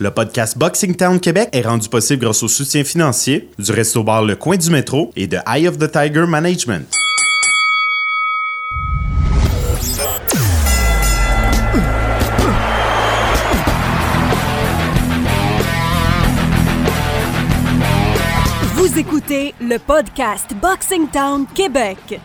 Le podcast Boxing Town Québec est rendu possible grâce au soutien financier du Resto Bar Le Coin du Métro et de Eye of the Tiger Management. Vous écoutez le podcast Boxing Town Québec.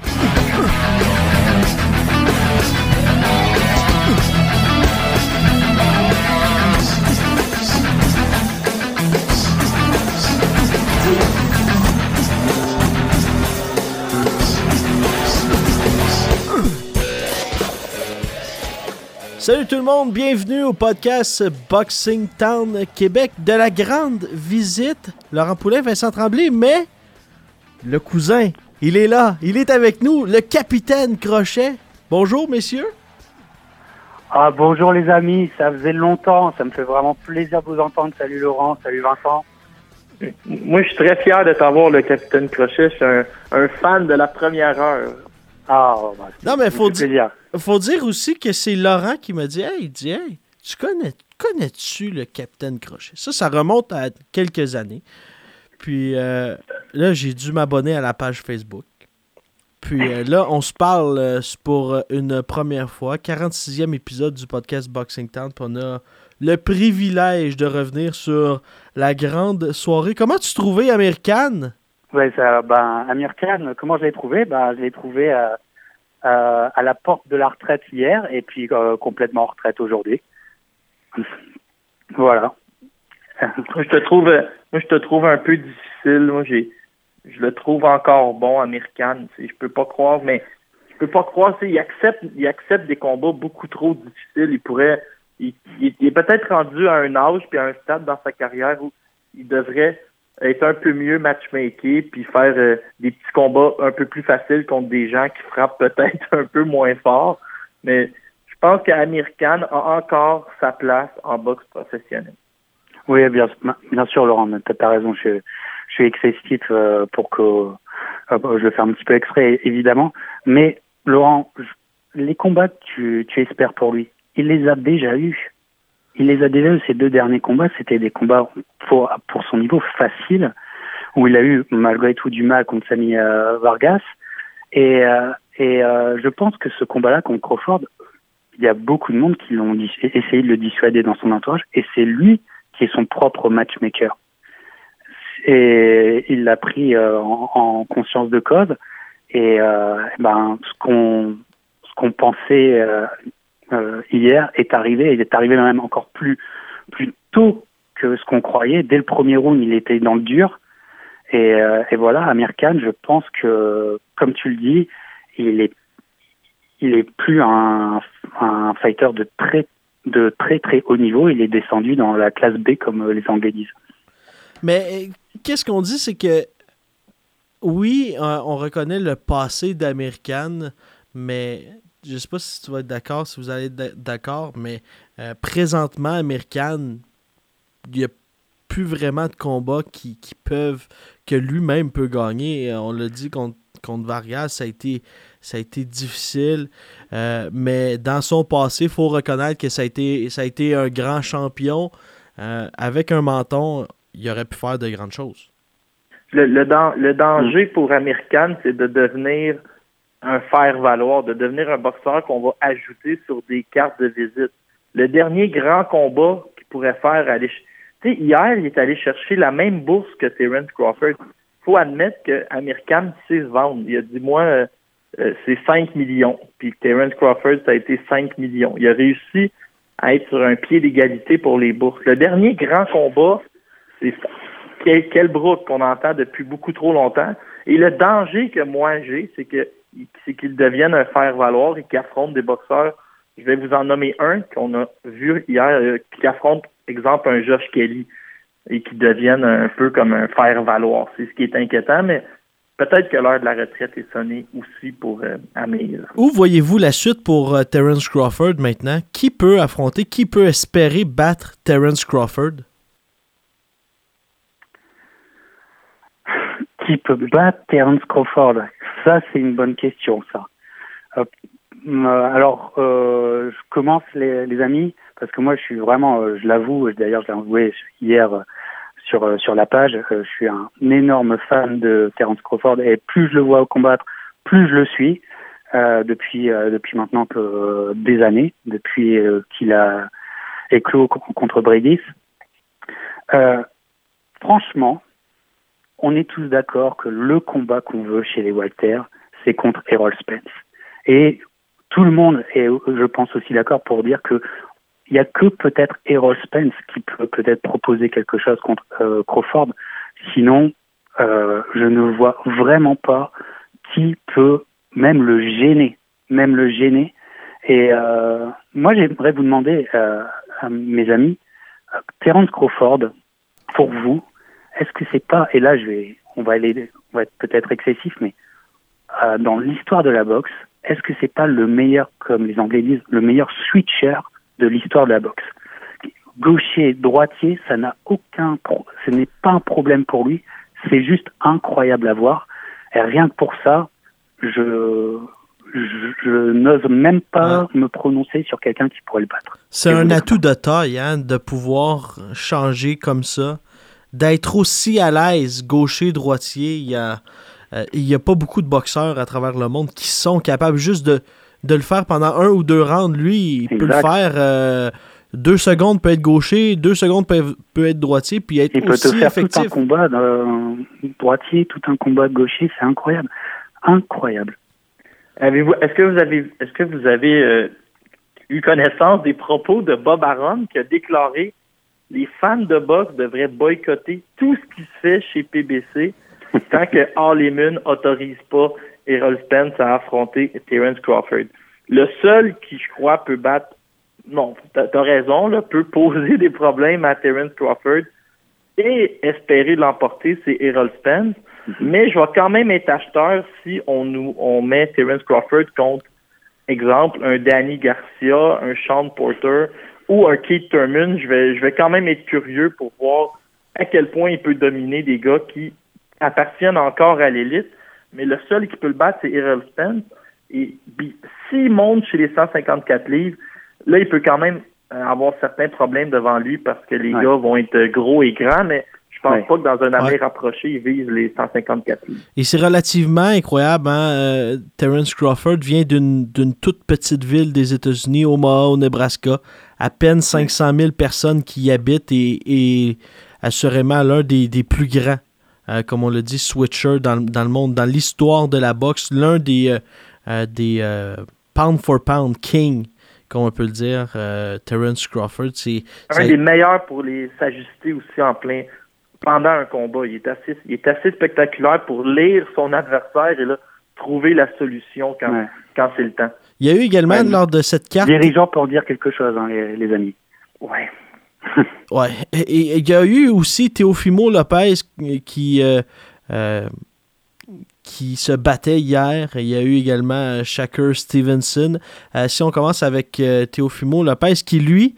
Salut tout le monde, bienvenue au podcast Boxing Town Québec de la grande visite. Laurent Poulin, Vincent Tremblay, mais le cousin, il est là, il est avec nous, le capitaine Crochet. Bonjour messieurs. Ah bonjour les amis, ça faisait longtemps, ça me fait vraiment plaisir de vous entendre. Salut Laurent, salut Vincent. Moi, je suis très fier de t'avoir, le capitaine Crochet. Je suis un, un fan de la première heure. Ah, bah, Non mais faut dire, faut dire aussi que c'est Laurent qui m'a dit, hey, dit, hey, tu connais, connais-tu le capitaine Crochet? Ça, ça remonte à quelques années. Puis euh, là, j'ai dû m'abonner à la page Facebook. Puis euh, là, on se parle euh, pour une première fois, 46e épisode du podcast Boxing Town. Puis on a le privilège de revenir sur la grande soirée. Comment tu trouvais American? Ouais, ça, ben, Amir Khan, comment je l'ai trouvé? Ben, je l'ai trouvé euh, euh, à la porte de la retraite hier et puis euh, complètement en retraite aujourd'hui. voilà. Moi, je te trouve, moi, je te trouve un peu difficile. Moi, j'ai, je le trouve encore bon, American. Je peux pas croire, mais je peux pas croire. Il accepte, il accepte des combats beaucoup trop difficiles. Il pourrait, il est peut-être rendu à un âge puis à un stade dans sa carrière où il devrait être un peu mieux matchmaké puis faire euh, des petits combats un peu plus faciles contre des gens qui frappent peut-être un peu moins fort. Mais je pense qu'Amir Khan a encore sa place en boxe professionnelle. Oui, bien, bien sûr, Laurent, tu as raison. Je, je suis excessif euh, pour que je le fais un petit peu exprès, évidemment. Mais Laurent, les combats que tu, tu espères pour lui, il les a déjà eus. Il les a déjà eus. Ces deux derniers combats, c'était des combats pour, pour son niveau facile, où il a eu malgré tout du mal contre Sami euh, Vargas. Et, euh, et euh, je pense que ce combat-là contre Crawford, il y a beaucoup de monde qui l'ont essayé de le dissuader dans son entourage, et c'est lui qui est son propre matchmaker. Et il l'a pris euh, en, en conscience de cause. Et euh, ben, ce qu'on qu'on pensait euh, euh, hier est arrivé. Il est arrivé même encore plus plus tôt que ce qu'on croyait. Dès le premier round, il était dans le dur. Et, euh, voilà, Amir Khan, je pense que, comme tu le dis, il est il est plus un, fighter de très de très très haut niveau. Il est descendu dans la classe B, comme euh, les Anglais disent. Mais qu'est-ce qu'on dit, c'est que oui, on reconnaît le passé d'American, mais je sais pas si tu vas être d'accord, si vous allez être d'accord, mais euh, présentement, American, il n'y a plus vraiment de combats qui, qui peuvent, que lui-même peut gagner. Et On l'a dit contre, contre Vargas, ça a été, ça a été difficile, euh, mais dans son passé, il faut reconnaître que ça a été, ça a été un grand champion. Euh, avec un menton, il aurait pu faire de grandes choses. Le, le, le danger pour Amir Khan, c'est de devenir un faire-valoir, de devenir un boxeur qu'on va ajouter sur des cartes de visite. Le dernier grand combat qu'il pourrait faire, aller, tu sais, hier, il est allé chercher la même bourse que Terence Crawford. faut admettre que Khan sait se vendre. Il a dit, moi, euh, euh, c'est 5 millions. Puis Terence Crawford, ça a été 5 millions. Il a réussi à être sur un pied d'égalité pour les bourses. Le dernier grand combat, c'est quel, quel qu'on entend depuis beaucoup trop longtemps. Et le danger que moi j'ai, c'est que c'est qu'il devienne un faire-valoir et qu'il affronte des boxeurs. Je vais vous en nommer un qu'on a vu hier, euh, qui affronte, exemple, un Josh Kelly et qui devienne un peu comme un faire-valoir. C'est ce qui est inquiétant, mais peut-être que l'heure de la retraite est sonnée aussi pour euh, Amir. Où voyez-vous la suite pour euh, Terence Crawford maintenant? Qui peut affronter, qui peut espérer battre Terence Crawford? Qui peut battre Terence Crawford? Ça, c'est une bonne question, ça. Euh, euh, alors, euh, je commence, les, les amis, parce que moi, je suis vraiment, euh, je l'avoue, d'ailleurs, je l'ai avoué hier sur sur la page, je suis un énorme fan de Terence Crawford et plus je le vois combattre, plus je le suis depuis depuis maintenant que des années, depuis qu'il a éclos contre Bradis. franchement, on est tous d'accord que le combat qu'on veut chez les Walter, c'est contre Errol Spence. Et tout le monde est, je pense, aussi d'accord pour dire que il n'y a que peut-être Errol Spence qui peut peut-être proposer quelque chose contre euh, Crawford. Sinon, euh, je ne vois vraiment pas qui peut même le gêner, même le gêner. Et euh, moi, j'aimerais vous demander, à mes amis, Terence Crawford, pour vous, est-ce que c'est pas, et là, je vais, on va aller, on va être peut-être excessif, mais dans l'histoire de la boxe, est-ce que c'est pas le meilleur, comme les Anglais disent, le meilleur switcher de l'histoire de la boxe? Gaucher, droitier, ça n'a aucun, ce n'est pas un problème pour lui. C'est juste incroyable à voir. Et rien que pour ça, je, je, n'ose même pas me prononcer sur quelqu'un qui pourrait le battre. C'est un atout de taille, hein, de pouvoir changer comme ça, d'être aussi à l'aise, gaucher, droitier. Il y a, euh, il n'y a pas beaucoup de boxeurs à travers le monde qui sont capables juste de, de le faire pendant un ou deux rounds. Lui, il peut le faire. Euh, deux secondes peut être gaucher, deux secondes peut, peut être droitier, puis être il peut aussi te faire effectif. tout un combat de droitier, tout un combat de gaucher, c'est incroyable, incroyable. Avez-vous, est-ce que vous avez, est-ce que vous avez euh, eu connaissance des propos de Bob Aron qui a déclaré les fans de boxe devraient boycotter tout ce qui se fait chez PBC tant que Harley autorise pas Errol Spence à affronter Terence Crawford. Le seul qui, je crois, peut battre, non, t'as as raison, là, peut poser des problèmes à Terence Crawford et espérer l'emporter, c'est Errol Spence. Mhm. Mais je vais quand même être acheteur si on nous on met Terence Crawford contre, exemple, un Danny Garcia, un Sean Porter ou un Keith Thurman. Je vais, je vais quand même être curieux pour voir à quel point il peut dominer des gars qui appartiennent encore à l'élite, mais le seul qui peut le battre, c'est Errol Spence. Et s'il monte chez les 154 livres, là, il peut quand même euh, avoir certains problèmes devant lui parce que les gars vont être gros et grands, mais je pense pas que dans un avenir rapproché, il vise les 154 livres. Et c'est relativement incroyable. Hein? Euh, Terence Crawford vient d'une toute petite ville des États-Unis, Omaha, au Nebraska. À peine 500 000 personnes qui y habitent et, assurément l'un des, des, plus grands euh, comme on le dit, switcher dans, dans le monde, dans l'histoire de la boxe, l'un des, euh, euh, des pound for pound king, comme on peut le dire, Terence Crawford. C'est un des meilleurs pour les s'ajuster aussi en plein pendant un combat. Il est assez, il est assez spectaculaire pour lire son adversaire et là, trouver la solution quand, quand c'est le temps. Il y a eu également lors de cette carte. Dirigeant pour dire quelque chose, hein, les, les amis. Ouais. ouais. Et il y a eu aussi Teofimo Lopez qui, euh, euh, qui se battait hier. Il y a eu également Shaker Stevenson. Euh, si on commence avec Teofimo Lopez, qui lui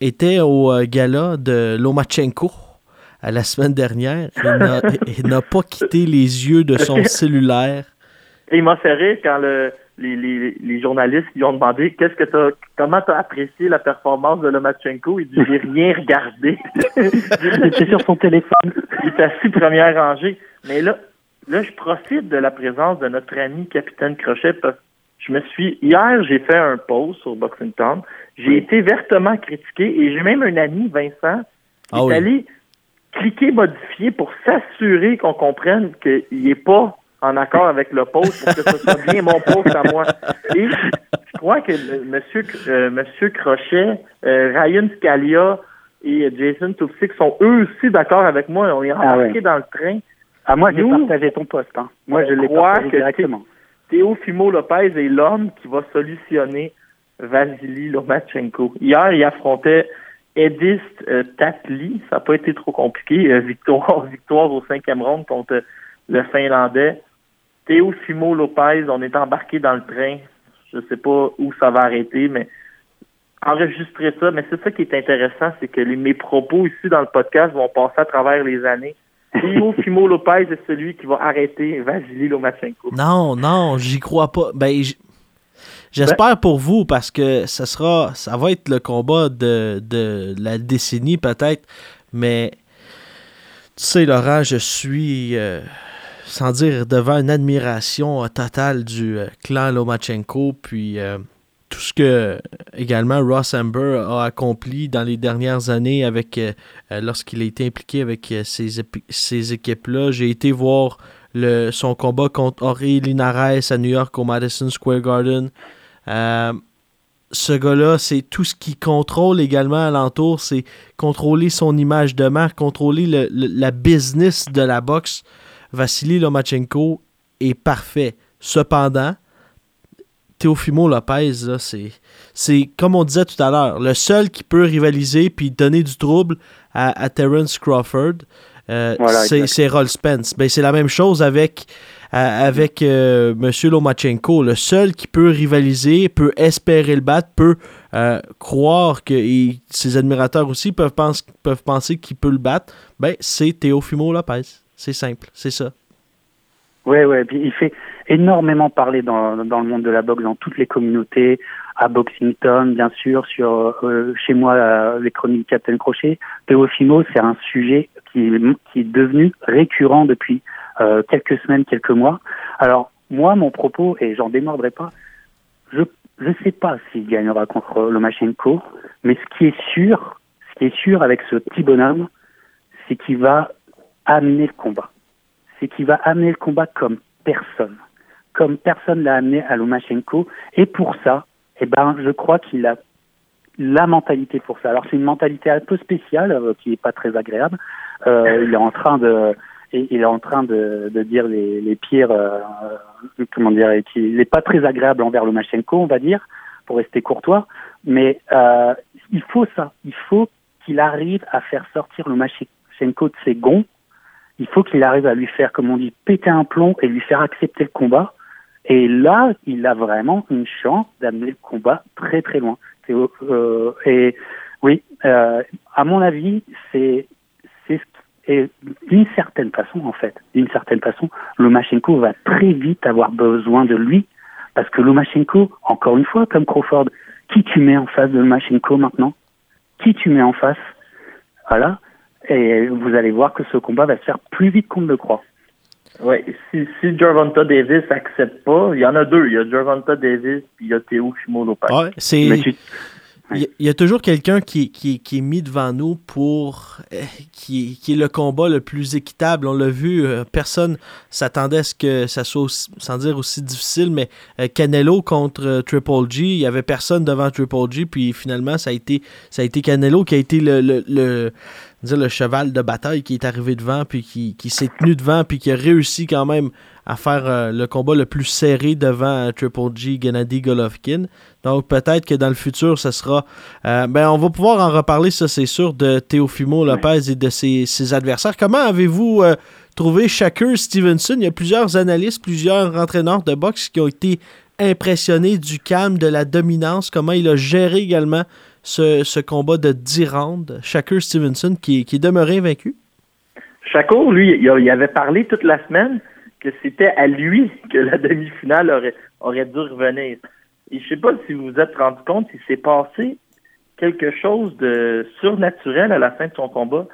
était au gala de Lomachenko la semaine dernière. Il n'a pas quitté les yeux de son cellulaire. il m'a fait rire quand le les, les, les, journalistes lui ont demandé qu'est-ce que t'as, comment t'as apprécié la performance de Lomachenko? Il dit j'ai rien regardé. C'est sur son téléphone. Il est assis première rangée. Mais là, là, je profite de la présence de notre ami capitaine Crochet parce que je me suis hier j'ai fait un post sur Boxing Town. J'ai été vertement critiqué et j'ai même un ami Vincent qui ah est allé cliquer modifier pour s'assurer qu'on comprenne qu'il n'est pas en accord avec le poste pour que ce soit bien mon poste à moi. Et je crois que monsieur, euh, monsieur Crochet, euh, Ryan Scalia et Jason Tufsik sont eux aussi d'accord avec moi. On est ah embarqués dans le train. Ah, moi, j'ai partagé ton poste. Hein. Moi, je l'ai partagé directement. Théo Fimo Lopez est l'homme qui va solutionner Vasily Lomachenko. Hier, il affrontait Edith euh, Tatli. Ça n'a pas été trop compliqué. Euh, victoire, victoire au cinquième round contre le Finlandais. Théo Fimo Lopez, on est embarqué dans le train. Je sais pas où ça va arrêter, mais enregistrer ça. Mais c'est ça qui est intéressant, c'est que mes propos ici dans le podcast vont passer à travers les années. Théo Fimo Lopez est celui qui va arrêter Vasily Lomachenko. Non, non, j'y crois pas. Ben, j'espère pour vous parce que ça sera, ça va être le combat de, de la décennie peut-être, mais tu sais, Laurent, je suis, euh, sans dire, devant une admiration euh, totale du euh, clan Lomachenko, puis tout ce que également Ross Amber a accompli dans les dernières années avec lorsqu'il a été impliqué avec ces, ces équipes-là. J'ai été voir le, son combat contre Ori Linares à New York au Madison Square Garden ce gars-là, c'est tout ce qu'il contrôle également alentour, c'est contrôler son image de marque, contrôler le, la business de la boxe. Vassili Lomachenko est parfait. Cependant, Teofimo Lopez, c'est, c'est comme on disait tout à l'heure, le seul qui peut rivaliser puis donner du trouble à, Terence Crawford, euh, c'est, c'est Roll Spence. Ben, c'est la même chose avec avec euh, M. Lomachenko. Le seul qui peut rivaliser, peut espérer le battre, peut euh, croire que ses admirateurs aussi peuvent, penser qu'il peut le battre, ben, c'est Teofimo Lopez. C'est simple, c'est ça. Oui, oui, il fait énormément parler dans, le monde de la boxe, dans toutes les communautés, à Boxington, bien sûr, euh, chez moi, les chroniques Captain Crochet. Teofimo, c'est un sujet qui est devenu récurrent depuis euh, quelques semaines, quelques mois. Alors, moi, mon propos, et j'en démordrai pas, je ne sais pas s'il gagnera contre Lomachenko, mais ce qui est sûr, ce qui est sûr avec ce petit bonhomme, c'est qu'il va amener le combat. C'est qu'il va amener le combat comme personne. Comme personne l'a amené à Lomachenko. Et pour ça, eh ben, je crois qu'il a la mentalité pour ça. Alors c'est une mentalité un peu spéciale, euh, qui n'est pas très agréable. Euh, il est en train de, et il est en train de, de dire les, les pires, euh, comment dire, et qui n'est pas très agréable envers Lomachenko, on va dire, pour rester courtois. Mais euh, il faut ça, il faut qu'il arrive à faire sortir Lomachenko de ses gonds. Il faut qu'il arrive à lui faire, comme on dit, péter un plomb et lui faire accepter le combat. Et là, il a vraiment une chance d'amener le combat très très loin. Euh, et oui, euh, à mon avis, c'est et d'une certaine façon, en fait, d'une certaine façon, Lomachenko va très vite avoir besoin de lui, parce que Lomachenko, encore une fois, comme Crawford, qui tu mets en face de Lomachenko maintenant? Qui tu mets en face? Voilà. Et vous allez voir que ce combat va se faire plus vite qu'on ne le croit. Oui, si, si Gervonta Davis accepte pas, il y en a deux. Il y a Gervonta Davis puis il y a Théo Lopez. Ouais, c'est... Il y, a toujours quelqu'un qui, qui, qui, est mis devant nous pour euh, qui, qui, est le combat le plus équitable. On l'a vu, euh, personne s'attendait à ce que ça soit, sans dire aussi difficile, mais euh, Canelo contre Triple G, il y avait personne devant Triple G, puis finalement ça a été ça a été Canelo qui a été le, le, le dire le cheval de bataille qui est arrivé devant, puis qui, qui s'est tenu devant, puis qui a réussi quand même à faire euh, le combat le plus serré devant Triple G, Gennady Golovkin. Donc peut-être que dans le futur, ce sera... Euh, ben, on va pouvoir en reparler, ça c'est sûr, de Teofimo Lopez et de ses, adversaires. Comment avez-vous euh, trouvé Shakur Stevenson? Il y a plusieurs analystes, plusieurs entraîneurs de boxe qui ont été impressionnés du calme, de la dominance, comment il a géré également ce, combat de 10 rounds. Shakur Stevenson qui, qui est demeuré vaincu. Shakur, lui, il avait parlé toute la semaine que c'était à lui que la demi-finale aurait, aurait dû revenir. Et je sais pas si vous vous êtes rendu compte, il s'est passé quelque chose de surnaturel à la fin de son combat.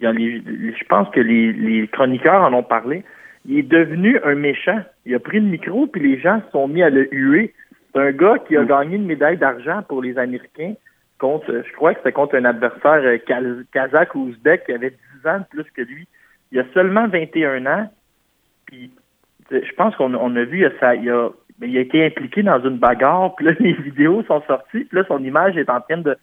Je pense que les, chroniqueurs en ont parlé. Il est devenu un méchant. Il a pris le micro, puis les gens se sont mis à le huer. C'est un gars qui a mm. gagné une médaille d'argent pour les Américains contre, je crois que c'était contre un adversaire euh, kazakh ou ouzbek qui avait 10 ans de plus que lui. Il a seulement 21 ans je pense qu'on a vu, ça, il a, il a été impliqué dans une bagarre, puis là, les vidéos sont sorties, puis là, son image est en train de,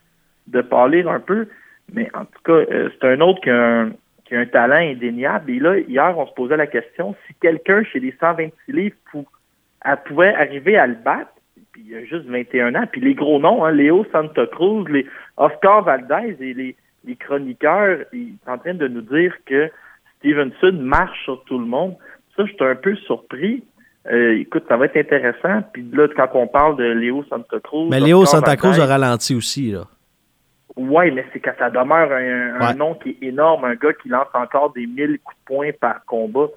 de pâlir un peu. Mais en tout cas, euh, c'est un autre qui a un, qui a un talent indéniable. Et là, hier, on se posait la question si quelqu'un chez les 126 livres pouvait arriver à le battre, puis il a juste 21 ans, puis les gros noms, hein, Léo Santa Cruz, les Oscar Valdez et les, les chroniqueurs, ils sont en train de nous dire que Stevenson marche sur tout le monde. Ça, je suis un peu surpris. Euh, écoute, ça va être intéressant. Puis là, quand on parle de Léo Santa Cruz. Mais Léo Santa Cruz a ralenti aussi, là. Oui, mais c'est que ça demeure un, nom qui est énorme, un gars qui lance encore des 1000 coups de poing par combat.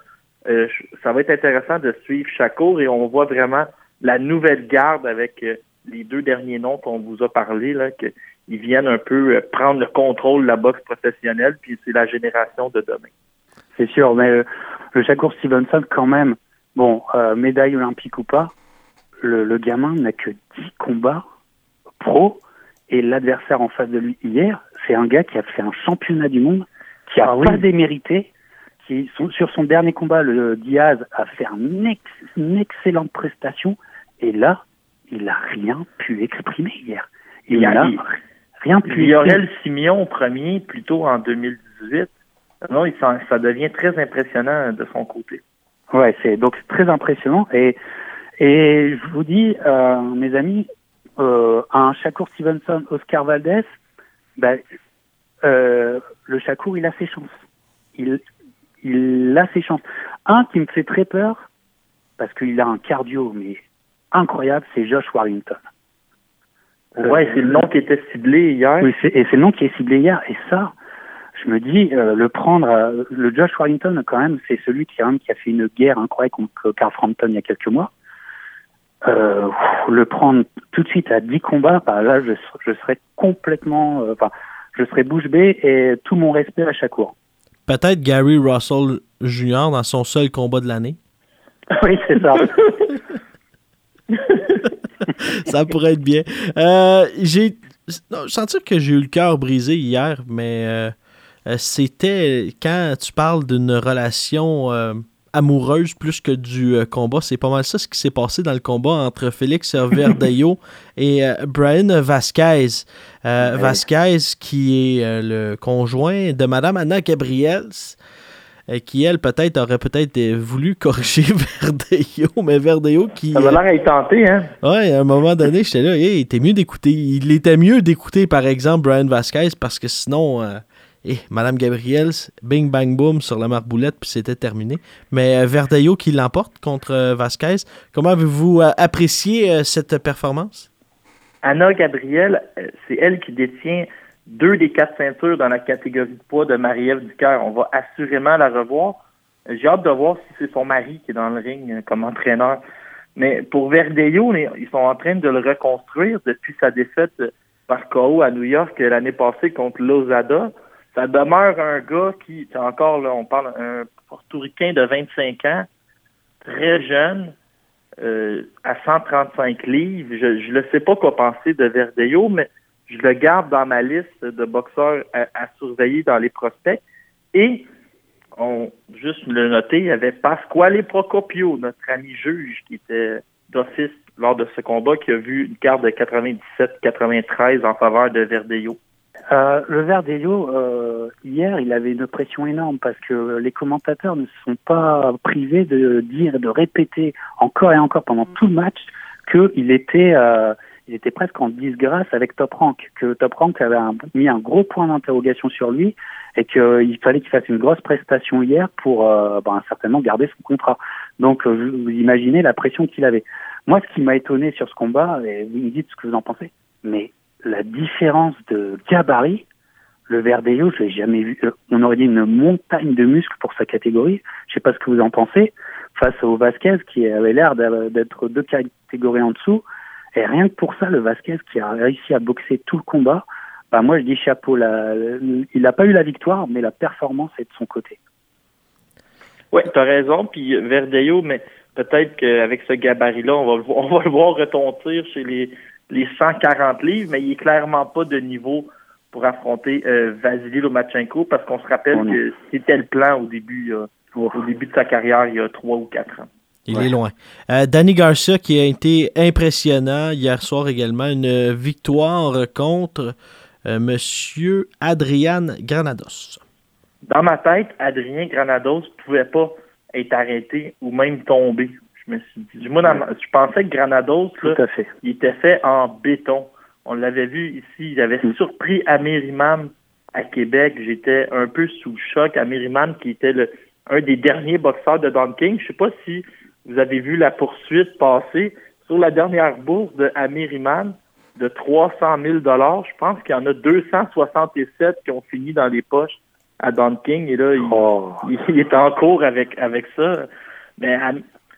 Euh, ça va être intéressant de suivre chaque cours et on voit vraiment la nouvelle garde avec euh, les deux derniers noms qu'on vous a parlé, là, qu'ils viennent un peu euh, prendre le contrôle de la boxe professionnelle, puis c'est la génération de demain. C'est sûr, mais euh, le Shakur Stevenson, quand même, bon, médaille olympique ou pas, le, le gamin n'a que 10 combats pro, et l'adversaire en face de lui hier, c'est un gars qui a fait un championnat du monde, qui a Ah pas oui. démérité, qui sur son dernier combat, le Diaz a fait un ex- une excellente prestation, et là, il a rien pu exprimer hier. Il Il a- n'a il- rien pu. Aurel Simion, premier, plutôt en 2018. Non, il s'en- ça devient très impressionnant de son côté. Ouais, c'est donc c'est très impressionnant et et je vous dis, euh, mes amis, euh, un Shakur Stevenson, Oscar Valdez, ben, euh, le Shakur, il a ses chances. Il il a ses chances. Un qui me fait très peur parce qu'il a un cardio mais incroyable, c'est Josh Warrington. Euh, Ouais, c'est le nom qui était ciblé hier. oui, et c'est le nom qui est ciblé hier. Et ça, je me dis, euh, le prendre, euh, le Josh Warrington, quand même, c'est celui qui a fait une guerre incroyable contre Carl Frampton il y a quelques mois. Euh, le prendre tout de suite à 10 combats, bah, là, je, ser- je serais complètement, euh, enfin, je serais bouche bée et tout mon respect à chaque cours. Peut-être Gary Russell Jr. dans son seul combat de l'année. oui, c'est ça. ça pourrait être bien. Euh, j'ai sentais que j'ai eu le cœur brisé hier, mais euh, c'était quand tu parles d'une relation amoureuse plus que du euh, combat, c'est pas mal ça ce qui s'est passé dans le combat entre Félix Verdejo et euh, Brian Vasquez. Euh, Ouais. Vasquez qui est le conjoint de Madame Anna Gabriels. qui, elle, peut-être, aurait peut-être voulu corriger Verdejo, mais Verdejo qui... Ça va l'air à être tenté, hein? Ouais, à un moment donné, j'étais là, hey, était mieux d'écouter. Il était mieux d'écouter, par exemple, Brian Vasquez, parce que sinon, eh, Madame Gabriels, bing bang boom sur la marboulette, puis c'était terminé. Mais euh, Verdejo qui l'emporte contre euh, Vasquez. Comment avez-vous euh, apprécié cette performance? Anna Gabriel, c'est elle qui détient deux des quatre ceintures dans la catégorie de poids de Marie-Ève Ducaire. On va assurément la revoir. J'ai hâte de voir si c'est son mari qui est dans le ring comme entraîneur. Mais pour Verdejo, les- ils sont en train de le reconstruire depuis sa défaite par KO à New York l'année passée contre Lozada. Ça demeure un gars qui, encore là, on parle un portoricain de 25 ans, très jeune, euh, à 135 livres. Je ne sais pas quoi penser de Verdejo, mais je le garde dans ma liste de boxeurs à, à surveiller dans les prospects. Et, on juste le noter, il y avait Pasquale Procopio, notre ami juge, qui était d'office lors de ce combat, qui a vu une carte de 97-93 en faveur de Verdejo. Euh, le Verdejo, euh, hier, il avait une pression énorme parce que les commentateurs ne se sont pas privés de dire, de répéter encore et encore pendant tout le match qu'il était, euh, il était presque en disgrâce avec Top Rank, que Top Rank avait mis un gros point d'interrogation sur lui et qu'il fallait qu'il fasse une grosse prestation hier pour euh, ben, certainement garder son contrat. Donc, euh, vous imaginez la pression qu'il avait. Moi, ce qui m'a étonné sur ce combat, et vous me dites ce que vous en pensez, mais la différence de gabarit, le Verdejo, je l'ai jamais vu. Euh, On aurait dit une montagne de muscles pour sa catégorie. Je sais pas ce que vous en pensez. Face au Vasquez, qui avait l'air d'être deux catégories en dessous. Et rien que pour ça, le Vasquez, qui a réussi à boxer tout le combat, bah moi je dis chapeau. Il n'a pas eu la victoire, mais la performance est de son côté. Oui, tu as raison. Puis Verdejo, mais peut-être qu'avec ce gabarit-là, on va, le, vo- on va le voir retontir chez les, les 140 livres, mais il est clairement pas de niveau pour affronter euh, Vasily Lomachenko parce qu'on se rappelle Oh que c'était le plan au début, euh, au début de sa carrière il y a trois ou quatre ans. Il Ouais. est loin. Euh, Danny Garcia qui a été impressionnant hier soir également. Une victoire contre euh, Monsieur Adrian Granados. Dans ma tête, Adrien Granados pouvait pas être arrêté ou même tomber. Je me suis dit, moi, dans ma- je pensais que Granados, là, Tout à fait. il était fait en béton. On l'avait vu ici, il avait Mm. surpris Amir Imam à Québec. J'étais un peu sous le choc. Amir Imam, qui était le, un des derniers boxeurs de Don King. Je sais pas si vous avez vu la poursuite passer sur la dernière bourse de Amir Imam de 300 000 Je pense qu'il y en a 267 qui ont fini dans les poches à Don King. Et là, il, Oh. il, il est en cours avec, avec ça. Mais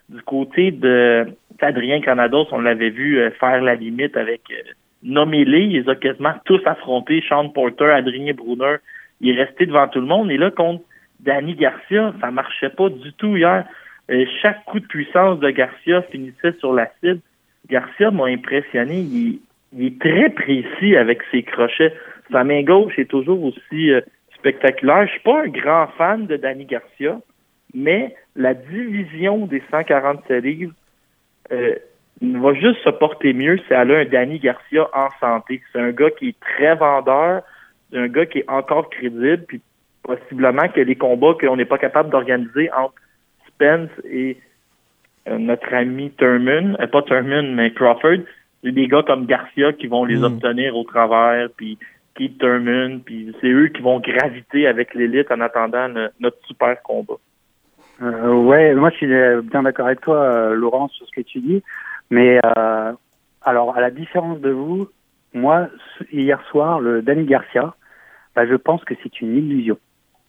du côté de Adrien Granados, on l'avait vu euh, faire la limite avec euh, nommez-les, ils a quasiment tous affrontés. Sean Porter, Adrien Brunner, il est resté devant tout le monde. Et là, contre Danny Garcia, ça marchait pas du tout hier. Euh, chaque coup de puissance de Garcia finissait sur la cible. Garcia m'a impressionné. Il, est très précis avec ses crochets. Sa main gauche est toujours aussi euh, spectaculaire. Je suis pas un grand fan de Danny Garcia, mais la division des 147 livres euh, va juste se porter mieux si elle a un Danny Garcia en santé. C'est un gars qui est très vendeur, c'est un gars qui est encore crédible, puis possiblement que les combats qu'on n'est pas capable d'organiser entre Spence et euh, notre ami Thurman, euh, pas Thurman, mais Crawford, c'est des gars comme Garcia qui vont les hmm. obtenir au travers, puis Keith Thurman, puis c'est eux qui vont graviter avec l'élite en attendant notre super combat. Euh, ouais, moi je suis bien d'accord avec toi, euh, Laurent, sur ce que tu dis. Mais euh, alors, à la différence de vous, moi, hier soir, le Danny Garcia, bah, je pense que c'est une illusion.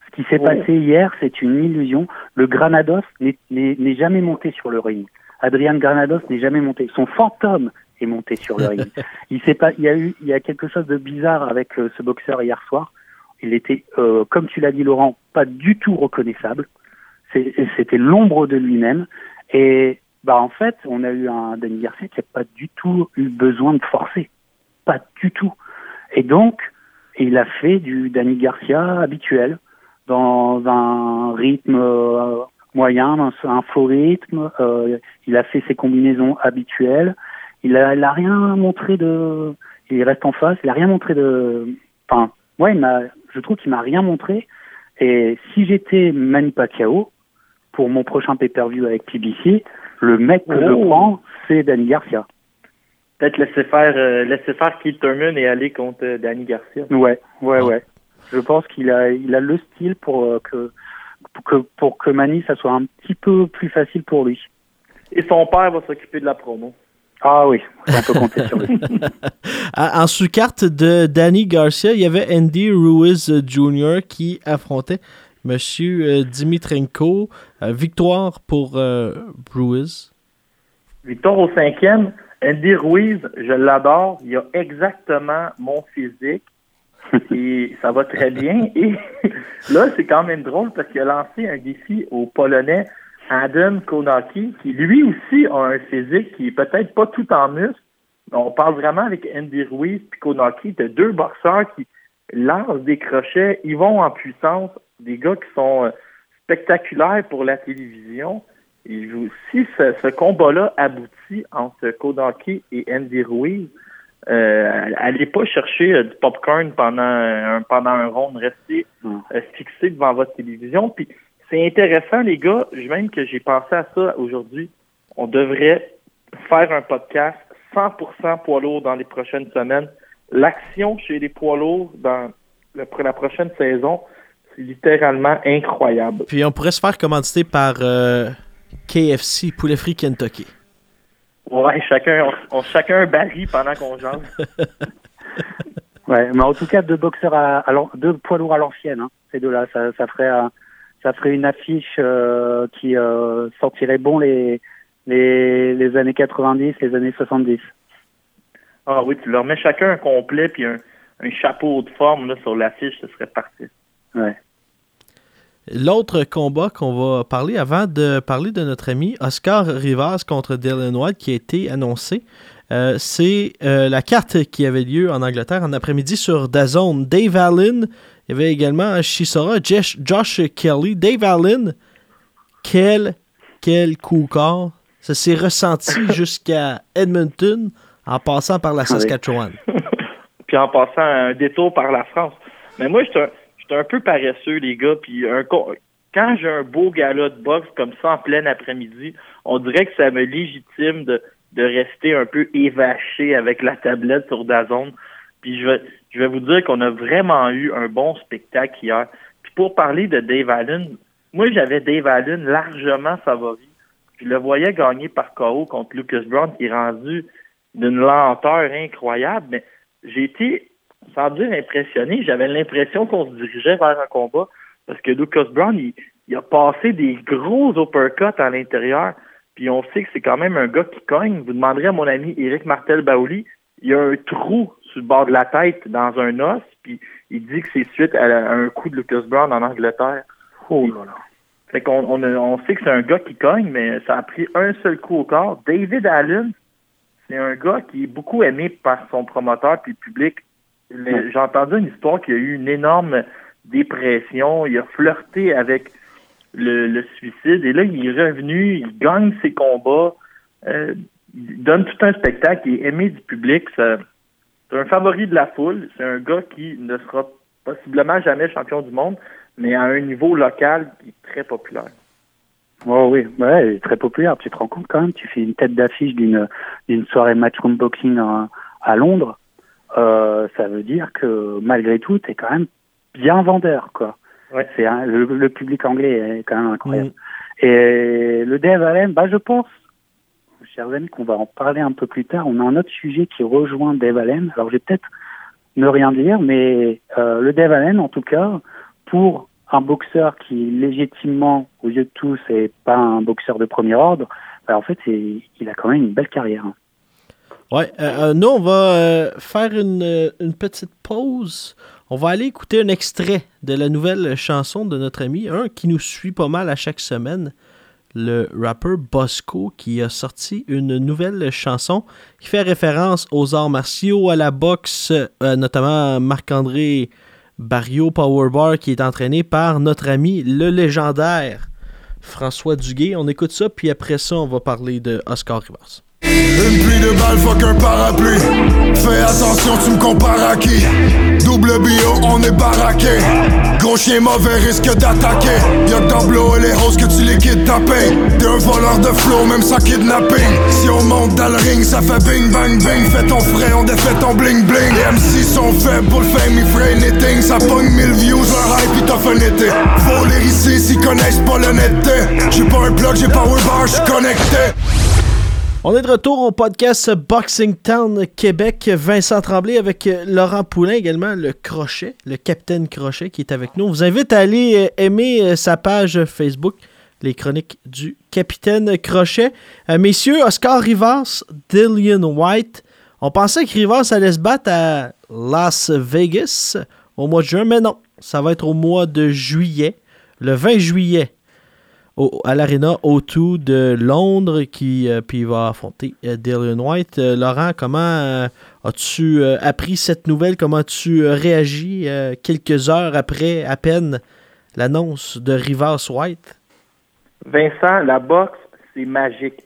Ce qui s'est passé hier, c'est une illusion. Le Granados n'est jamais monté sur le ring. Adrian Granados n'est jamais monté. Son fantôme est monté sur le ring. Il, pas, il y a eu, il y a quelque chose de bizarre avec euh, ce boxeur hier soir. Il était, euh, comme tu l'as dit Laurent, pas du tout reconnaissable. C'était l'ombre de lui-même. Et bah en fait, on a eu un Danny Garcia qui n'a pas du tout eu besoin de forcer, pas du tout. Et donc, il a fait du Danny Garcia habituel dans un rythme euh, moyen, dans un faux rythme. Euh, il a fait ses combinaisons habituelles. Il a, il a rien montré de. Il reste en face. Il a rien montré de. Enfin, ouais, il. Je trouve qu'il m'a rien montré. Et si j'étais Manny Pacquiao pour mon prochain pay-per-view avec PBC, le mec que je oh. prends, c'est Danny Garcia. Peut-être laisser faire, euh, laisser faire Keith Thurman et aller contre euh, Danny Garcia. Ouais, ouais, ouais. Je pense qu'il a, il a le style pour euh, que, pour que, pour que Manny, ça soit un petit peu plus facile pour lui. Et son père va s'occuper de la promo. Ah oui, on peut compter sur lui. en sous-carte de Danny Garcia, il y avait Andy Ruiz Jr. qui affrontait Monsieur Dimitrenko. victoire pour Ruiz. Victoire au cinquième. Andy Ruiz, je l'adore. Il a exactement mon physique. Et ça va très bien. Et là, c'est quand même drôle parce qu'il a lancé un défi au Polonais Adam Konaki, qui lui aussi a un physique qui est peut-être pas tout en muscle. On parle vraiment avec Andy Ruiz et Konaki de deux boxeurs qui lancent des crochets, ils vont en puissance, des gars qui sont euh, spectaculaires pour la télévision. Et si ce, combat-là aboutit entre Kodaki et Andy Ruiz, euh, allez pas chercher euh, du popcorn pendant un, pendant un round, restez mm. euh, fixé devant votre télévision. Puis c'est intéressant, les gars, même que j'ai pensé à ça aujourd'hui. On devrait faire un podcast 100% poids lourd dans les prochaines semaines. L'action chez les poids lourds dans la prochaine saison, littéralement incroyable. Puis on pourrait se faire commanditer par euh, KFC, Poulet Free Kentucky. Ouais, chacun, on, chacun barille pendant qu'on jante. ouais, mais en tout cas, deux boxeurs à, deux poids lourds à l'ancienne, hein, ces deux-là, ça, ça ferait, ça ferait une affiche euh, qui euh, sortirait bon les, les, les années 90, les années 70. Ah oui, tu leur mets chacun un complet puis un, un chapeau de forme là, sur l'affiche, ce serait parfait. Ouais. L'autre combat qu'on va parler avant de parler de notre ami Oscar Rivas contre Dylan White qui a été annoncé, euh, c'est euh, la carte qui avait lieu en Angleterre en après-midi sur Dazone. Dave Allen, il y avait également Shisora, Josh, Josh Kelly. Dave Allen, quel, quel coup corps. Ça s'est ressenti jusqu'à Edmonton en passant par la Saskatchewan. Puis en passant un détour par la France. Mais moi, je un peu paresseux, les gars. Puis un, quand j'ai un beau gala de boxe comme ça en plein après-midi, on dirait que ça me légitime de, de rester un peu évaché avec la tablette sur Dazone. Puis je vais, je vais vous dire qu'on a vraiment eu un bon spectacle hier. Puis pour parler de Dave Allen, moi j'avais Dave Allen largement favori. Je le voyais gagner par KO contre Lucas Brown qui est rendu d'une lenteur incroyable, mais j'ai été sans dire impressionné, j'avais l'impression qu'on se dirigeait vers un combat parce que Lucas Brown, il, a passé des gros uppercuts à l'intérieur. Puis on sait que c'est quand même un gars qui cogne. Vous demanderez à mon ami Eric Martel Baouli, il y a un trou sur le bord de la tête dans un os, puis il dit que c'est suite à un coup de Lucas Brown en Angleterre. Oh là là. Fait qu'on on, on sait que c'est un gars qui cogne, mais ça a pris un seul coup au corps. David Allen, c'est un gars qui est beaucoup aimé par son promoteur puis le public. J'ai entendu une histoire qu'il y a eu une énorme dépression. Il a flirté avec le, le suicide et là, il est revenu, il gagne ses combats, euh, il donne tout un spectacle, il est aimé du public. C'est un favori de la foule. C'est un gars qui ne sera possiblement jamais champion du monde, mais à un niveau local qui est très populaire. Oh oui, ouais, il est très populaire. Tu te rends compte quand même, tu fais une tête d'affiche d'une d'une soirée matchroom boxing à, à Londres. Euh, ça veut dire que malgré tout, tu es quand même bien vendeur, quoi. Ouais. C'est le, le public anglais est quand même incroyable. Mm. Et le Dave Allen, bah je pense, chers amis, qu'on va en parler un peu plus tard. On a un autre sujet qui rejoint Dave Allen. Alors je vais peut-être ne rien dire, mais euh, le Dave Allen, en tout cas, pour un boxeur qui légitimement, aux yeux de tous, n'est pas un boxeur de premier ordre, bah, en fait, il a quand même une belle carrière. Ouais, euh, euh, nous, on va euh, faire une, petite pause. On va aller écouter un extrait de la nouvelle chanson de notre ami, un qui nous suit pas mal à chaque semaine, le rappeur Bosco, qui a sorti une nouvelle chanson qui fait référence aux arts martiaux, à la boxe, notamment Marc-André Barrio Powerbar, qui est entraîné par notre ami, le légendaire François Duguay. On écoute ça, puis après ça, on va parler de Oscar Rivas. Une pluie de balles, fuck un parapluie. Fais attention, tu me compares à qui? Double bio, on est baraqué. Gros chien mauvais risque d'attaquer. Y'a que dans et les roses que tu liquides ta paye. T'es un voleur de flow, même sans kidnapping. Si on monte dans le ring, ça fait bing bang bing. Fais ton frais, on défait ton bling bling. Les MC sont faits pour le fame, ils feraient anything. Ça pogne 1000 views, un hype, ils t'offrent un été. Faut les ici s'ils connaissent pas l'honnêteté. J'ai pas un plug, j'ai power bar, j'suis connecté. On est de retour au podcast Boxing Town Québec. Vincent Tremblay avec euh, Laurent Poulain également, le Crochet, le Capitaine Crochet qui est avec nous. On vous invite à aller euh, aimer euh, sa page Facebook, les chroniques du Capitaine Crochet. Messieurs, Oscar Rivas, Dillian White. On pensait que Rivas allait se battre à Las Vegas au mois de juin, mais non, ça va être au mois de juillet, le 20 juillet à l'Arena O2 de Londres qui euh, puis va affronter euh, Dillian White. Euh, Laurent, comment as-tu appris cette nouvelle? Comment as-tu réagi quelques heures après à peine l'annonce de Rivas White? Vincent, la boxe, c'est magique.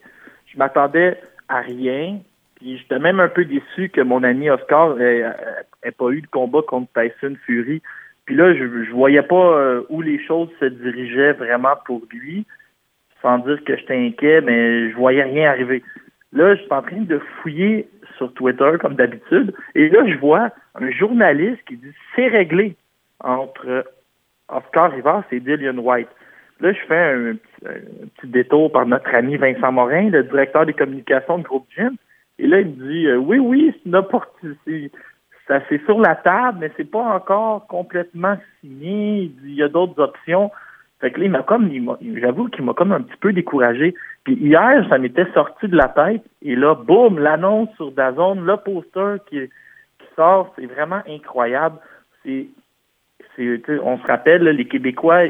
Je m'attendais à rien. Puis j'étais même un peu déçu que mon ami Oscar n'ait pas eu de combat contre Tyson Fury. Puis là, je, voyais pas euh, où les choses se dirigeaient vraiment pour lui. Sans dire que j'étais inquiet, mais je voyais rien arriver. Là, je suis en train de fouiller sur Twitter, comme d'habitude. Et là, je vois un journaliste qui dit c'est réglé entre Oscar Rivas et Dillian White. Là, je fais un, petit- un petit détour par notre ami Vincent Morin, le directeur des communications de Groupe Gym. Et là, il me dit euh, Oui, oui, c'est une opportunité. Ça, c'est sur la table, mais c'est pas encore complètement signé. Il y a d'autres options. Fait que là, il m'a comme, j'avoue qu'il m'a comme un petit peu découragé. Puis hier, ça m'était sorti de la tête. Et là, boum, l'annonce sur Dazone, le poster qui, qui sort, c'est vraiment incroyable. C'est, c'est, on se rappelle, là, les Québécois,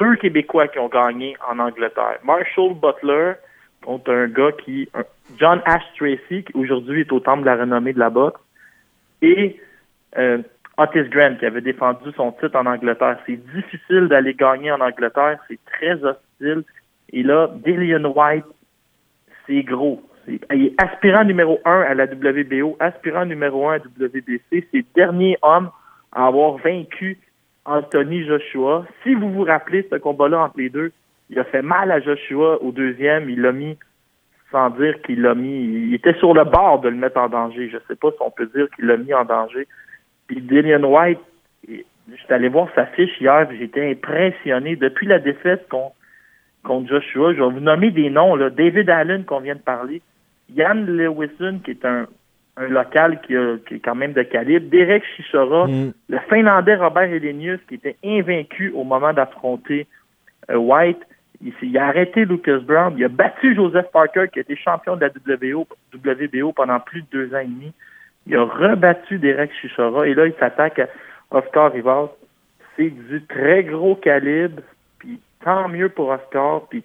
deux Québécois qui ont gagné en Angleterre. Marshall Butler contre un gars qui, John Ash Tracy, qui aujourd'hui est au temple de la renommée de la boxe, et euh, Otis Grant qui avait défendu son titre en Angleterre. C'est difficile d'aller gagner en Angleterre, c'est très hostile. Et là, Dillian White, c'est gros. Il est aspirant numéro un à la WBO, aspirant numéro un à WBC. C'est le dernier homme à avoir vaincu Anthony Joshua. Si vous vous rappelez ce combat-là entre les deux, il a fait mal à Joshua au deuxième. Il l'a mis, sans dire qu'il l'a mis, il était sur le bord de le mettre en danger. Je ne sais pas si on peut dire qu'il l'a mis en danger. Puis Dillian White, je suis allé voir sa fiche hier, j'étais impressionné. Depuis la défaite contre, contre Joshua, je vais vous nommer des noms. Là. David Allen, qu'on vient de parler. Yann Lewison, qui est un, un local qui, a- qui est quand même de calibre. Derek Chichora. Mm. Le Finlandais Robert Helenius, qui était invaincu au moment d'affronter euh, White. Il, il a arrêté Lucas Brown. Il a battu Joseph Parker, qui a été champion de la WBO, WBO pendant plus de deux ans et demi. Il a rebattu Derek Chichora. Et là, il s'attaque à Oscar Rivas. C'est du très gros calibre. Puis tant mieux pour Oscar. Puis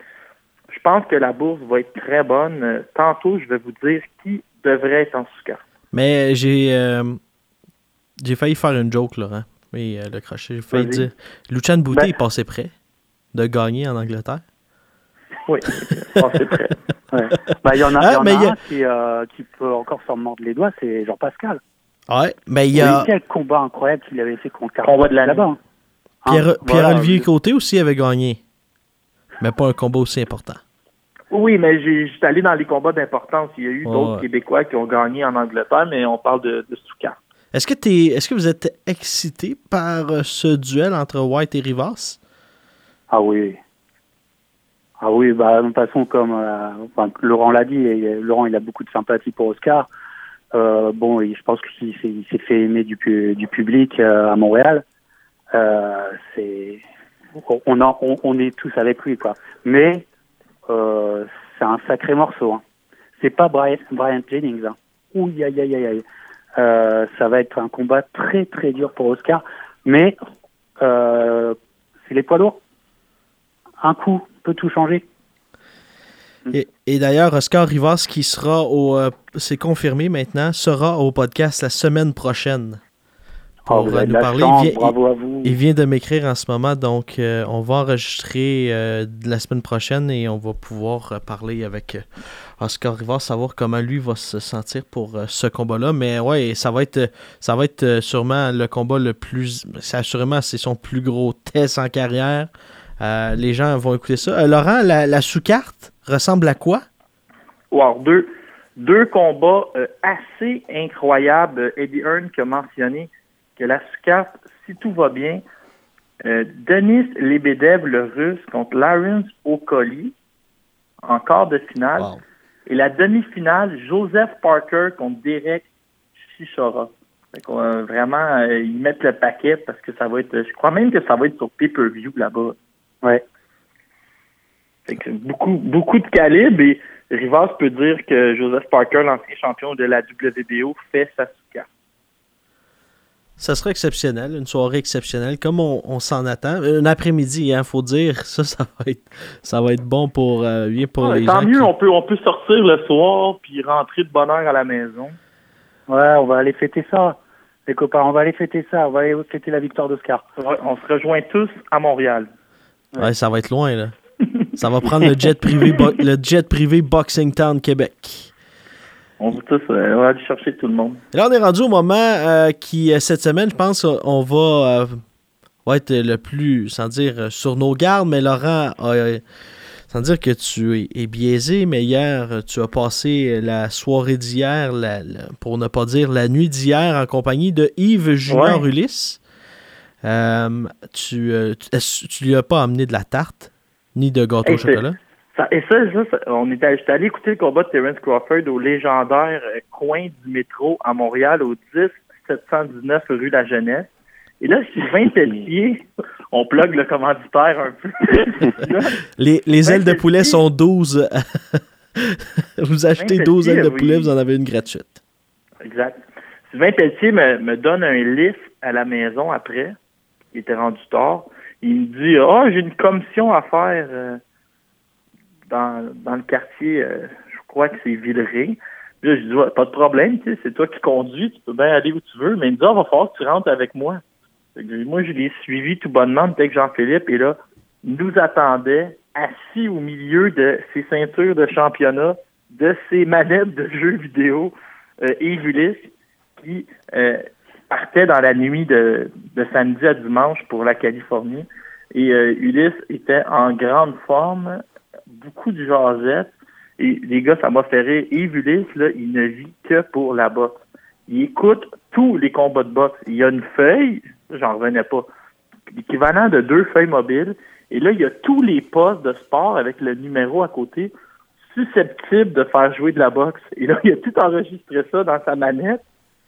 je pense que la bourse va être très bonne. Tantôt, je vais vous dire qui devrait être en sous-carte. Mais j'ai euh, j'ai failli faire une joke, Laurent. Oui, euh, le crochet. J'ai failli dire. Luchan Boutet Ben- est passé près de gagner en Angleterre? Oui, on c'est prêt. Ouais. Bah, il y en a, Ah, il y en a y un qui, euh, qui peut encore s'en mordre les doigts, c'est Jean-Pascal. Ouais, mais il y a Quel combat incroyable qu'il avait fait contre Combat de l'année. là-bas. hein. Pierre- Hein, voilà, Pierre-Olivier euh, Côté aussi avait gagné. Mais pas un combat aussi important. Oui, mais j'ai- j'étais allé dans les combats d'importance. Il y a eu Ouais, d'autres. Québécois qui ont gagné en Angleterre, mais on parle de, de sous-carte. Est-ce que, t'es- est-ce que vous êtes excité par euh, ce duel entre White et Rivas? Ah oui. Ah oui, bah, de toute façon, comme euh, Laurent l'a dit, et, euh, Laurent il a beaucoup de sympathie pour Oscar. Euh, bon, je pense qu'il s'est, fait aimer du, du public à Montréal. C'est, on, en- on, est tous avec lui, quoi. Mais c'est un sacré morceau. Hein. C'est pas Brian, Brian Jennings. Hein. Ouh, aïe, aïe, aïe, aïe. Ça va être un combat très, très dur pour Oscar. Mais c'est les poids lourds un coup peut tout changer. Et, et d'ailleurs, Oscar Rivas, qui sera au. euh, c'est confirmé maintenant, sera au podcast la semaine prochaine. Pour Oh, vous nous parler. chance, Il vient- bravo à vous. Il vient de m'écrire en ce moment, donc euh, on va enregistrer euh, la semaine prochaine et on va pouvoir parler avec Oscar Rivas, savoir comment lui va se sentir pour ce combat-là. Mais ouais, ça va être, ça va être sûrement le combat le plus. Assurément c'est son plus gros test en carrière. Euh, les gens vont écouter ça. Euh, Laurent, la, la sous-carte ressemble à quoi? Wow, deux, deux combats euh, assez incroyables. Eddie Hearn qui a mentionné que la sous-carte, si tout va bien, Denis Lebedev, le russe, contre Lawrence Okoli en quart de finale. Et la demi-finale, Joseph Parker contre Derek Chichora. Fait qu'on, vraiment, ils mettent le paquet parce que ça va être, je crois même que ça va être sur pay-per-view là-bas. Ouais. Fait que beaucoup, beaucoup de calibre et Rivas peut dire que Joseph Parker, l'ancien champion de la WBO, fait sa sous-carte. Ça sera exceptionnel, une soirée exceptionnelle, comme on, on s'en attend. Un après-midi, il faut dire, ça, ça va être, ça va être bon pour, euh, bien pour Ouais, les tant gens. mieux, qui- on peut, on peut sortir le soir puis rentrer de bonne heure à la maison. Ouais, on va aller fêter ça. Les copains, on va aller fêter ça. On va aller fêter la victoire d'Oscar. Ouais, On se rejoint tous à Montréal. Ouais, ça va être loin, là. ça va prendre le jet privé, le jet privé Boxing Town Québec. On va tous euh, on va aller chercher tout le monde. Et là, on est rendu au moment euh, qui, euh, cette semaine, je pense, on va, euh, va être le plus, sans dire sur nos gardes, mais Laurent, sans dire que tu es, es biaisé, mais hier, tu as passé la soirée d'hier, pour ne pas dire la nuit d'hier, en compagnie de Yves Junior Ouais. Ulysse. Euh, tu, euh, tu, lui as pas amené de la tarte, ni de gâteau Hey, au chocolat? Ça- et ça, ça, ça, on était, j'étais allé écouter le combat de Terence Crawford au légendaire euh, coin du métro à Montréal, au 10 719 rue La Jeunesse. Et là, Sylvain Pelletier, on plug le commanditaire un peu. Là, Les, les ailes de poulet sont 12. vous achetez Ouais, 12 petit, ailes de oui. poulet, vous en avez une gratuite. Exact. Sylvain Pelletier me, me donne un lift à la maison après. Il était rendu tard. Il me dit Ah, j'ai une commission à faire euh, dans, dans le quartier, euh, je crois que c'est Villeray. Puis là, je dis pas de problème, c'est toi qui conduis, tu peux bien aller où tu veux, mais il me dit Ah, va falloir que tu rentres avec moi. Moi, je l'ai suivi tout bonnement que Jean-Philippe et là, il nous attendait assis au milieu de ses ceintures de championnat, de ses manettes de jeux vidéo, euh, Yves Ulysse, qui euh, partait dans la nuit de, samedi à dimanche pour la Californie. Et euh, Ulysse était en grande forme, beaucoup de jasette. Et les gars, ça m'a fait rire. Yves Ulysse, là, il ne vit que pour la boxe. Il écoute tous les combats de boxe. Il y a une feuille, j'en revenais pas, l'équivalent de deux feuilles mobiles. Et là, il y a tous les postes de sport avec le numéro à côté susceptibles de faire jouer de la boxe. Et là, il a tout enregistré ça dans sa manette.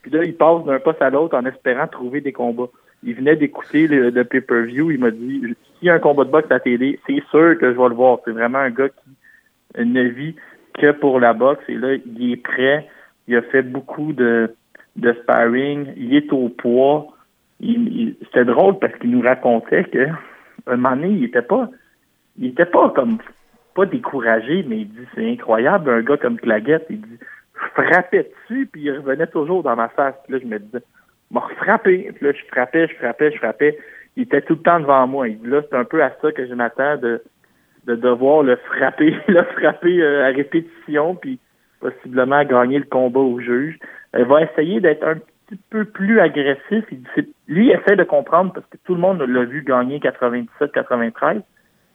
Puis là, il passe d'un poste à l'autre en espérant trouver des combats. il venait d'écouter le, le pay-per-view. Il m'a dit s'il y a un combat de boxe à la télé, c'est sûr que je vais le voir. C'est vraiment un gars qui ne vit que pour la boxe. Et là, il est prêt. Il a fait beaucoup de, de sparring. Il est au poids. C'était drôle parce qu'il nous racontait que un moment donné, il était pas. Il était pas comme pas découragé, mais il dit c'est incroyable, un gars comme Claguette, il dit frappais dessus, puis il revenait toujours dans ma face. Puis là, je me disais, m'a frappé. Puis là, je frappais, je frappais, je frappais. Il était tout le temps devant moi. Il dit là, c'est un peu à ça que je m'attends de, de devoir le frapper, le frapper euh, à répétition, puis possiblement gagner le combat au juge. Il va essayer d'être un petit peu plus agressif. Il dit, lui, il essaie de comprendre, parce que tout le monde l'a vu gagner 97-93.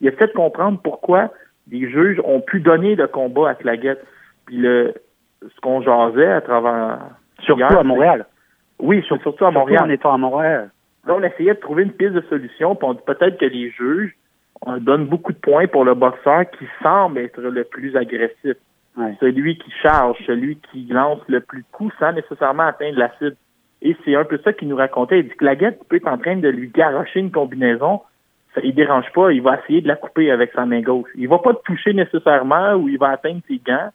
Il essaie de comprendre pourquoi les juges ont pu donner le combat à Claguette. Puis le, ce qu'on jasait à travers. Surtout à Montréal. Oui, surtout à Montréal. en étant à Montréal. Là, on essayait de trouver une piste de solution, puis on dit peut-être que les juges on donne beaucoup de points pour le boxeur qui semble être le plus agressif. Celui qui charge, celui qui lance le plus de coups sans nécessairement atteindre la cible. Et c'est un peu ça qu'il nous racontait. Il dit que la guette peut être en train de lui garocher une combinaison. Ça ne dérange pas. Il va essayer de la couper avec sa main gauche. Il va pas te toucher nécessairement ou il va atteindre ses gants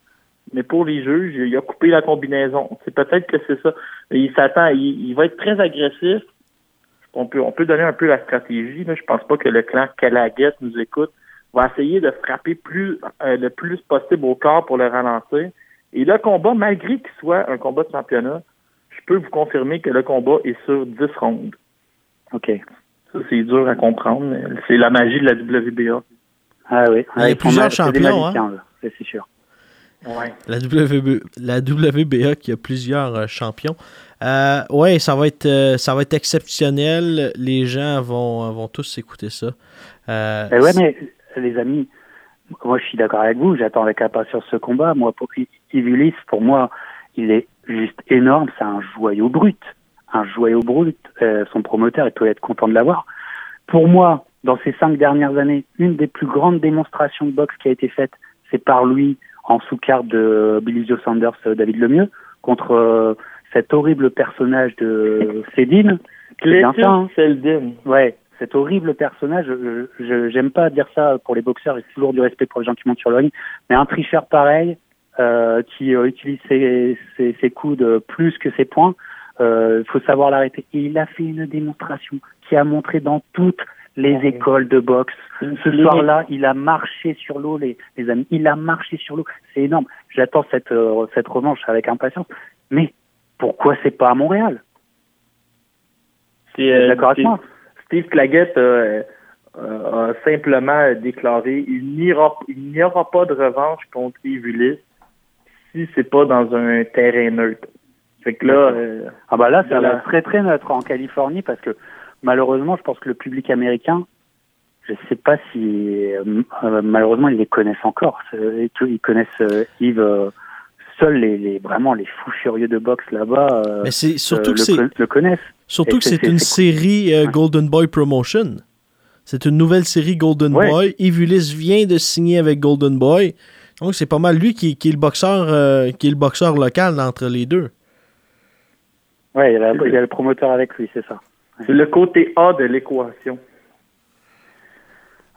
mais pour les juges, il a coupé la combinaison. C'est peut-être que c'est ça. Il s'attend, il, va être très agressif. On peut, on peut donner un peu la stratégie. Là. Je pense pas que le clan Calaguette nous écoute. Va essayer de frapper plus euh, le plus possible au corps pour le ralentir. Et le combat, malgré qu'il soit un combat de championnat, je peux vous confirmer que le combat est sur 10 rondes. OK. Ça, c'est dur à comprendre. C'est la magie de la WBA. Ah oui. Il y a plusieurs champions, hein? c'est sûr. La, la WBA qui a plusieurs euh, champions. Euh, oui, ça va être euh, ça va être exceptionnel. Les gens vont, vont tous écouter ça. Euh, eh ouais, mais les amis, moi je suis d'accord avec vous. J'attends avec impatience ce combat. Moi, pour Ivulis, pour moi, il est juste énorme. C'est un joyau brut, un joyau brut. son promoteur, il peut être content de l'avoir. Pour moi, dans ces cinq dernières années, une des plus grandes démonstrations de boxe qui a été faite, c'est par lui en sous-carte de Billy Joe Sanders, euh, David Lemieux, contre euh, cet horrible personnage de Cédine. Clayton Seldin. Ouais, cet horrible personnage, je j'aime pas dire ça pour les boxeurs, j'ai toujours du respect pour les gens qui montent sur le ring, mais un tricheur pareil, euh, qui euh, utilise ses, ses, ses, coudes plus que ses points, il euh, faut savoir l'arrêter. Et il a fait une démonstration qui a montré dans toutes les écoles de boxe. Ce soir-là, il a marché sur l'eau, les, les, amis. Il a marché sur l'eau. C'est énorme. J'attends cette, euh, cette revanche avec impatience. Mais pourquoi c'est pas à Montréal? C'est euh, d'accord avec moi? Steve Claggett euh, a simplement déclaré il n'y aura, pas de revanche contre Yves si c'est pas dans un terrain neutre. Fait que là, ah bah là, c'est très très neutre en Californie parce que malheureusement, je pense que le public américain, je ne sais pas si euh, malheureusement ils les connaissent encore. Euh, ils connaissent euh, Yves. seuls les, vraiment les fous furieux de boxe là-bas Mais c'est surtout que le, le, connaissent. Surtout que c'est une série Golden Boy Promotion. C'est une nouvelle série Golden Boy. Yves Ulysse vient de signer avec Golden Boy. Donc c'est pas mal lui qui, qui, est le boxeur qui est le boxeur local entre les deux. Oui, il, il y a le promoteur avec lui, c'est ça. C'est le côté A de l'équation.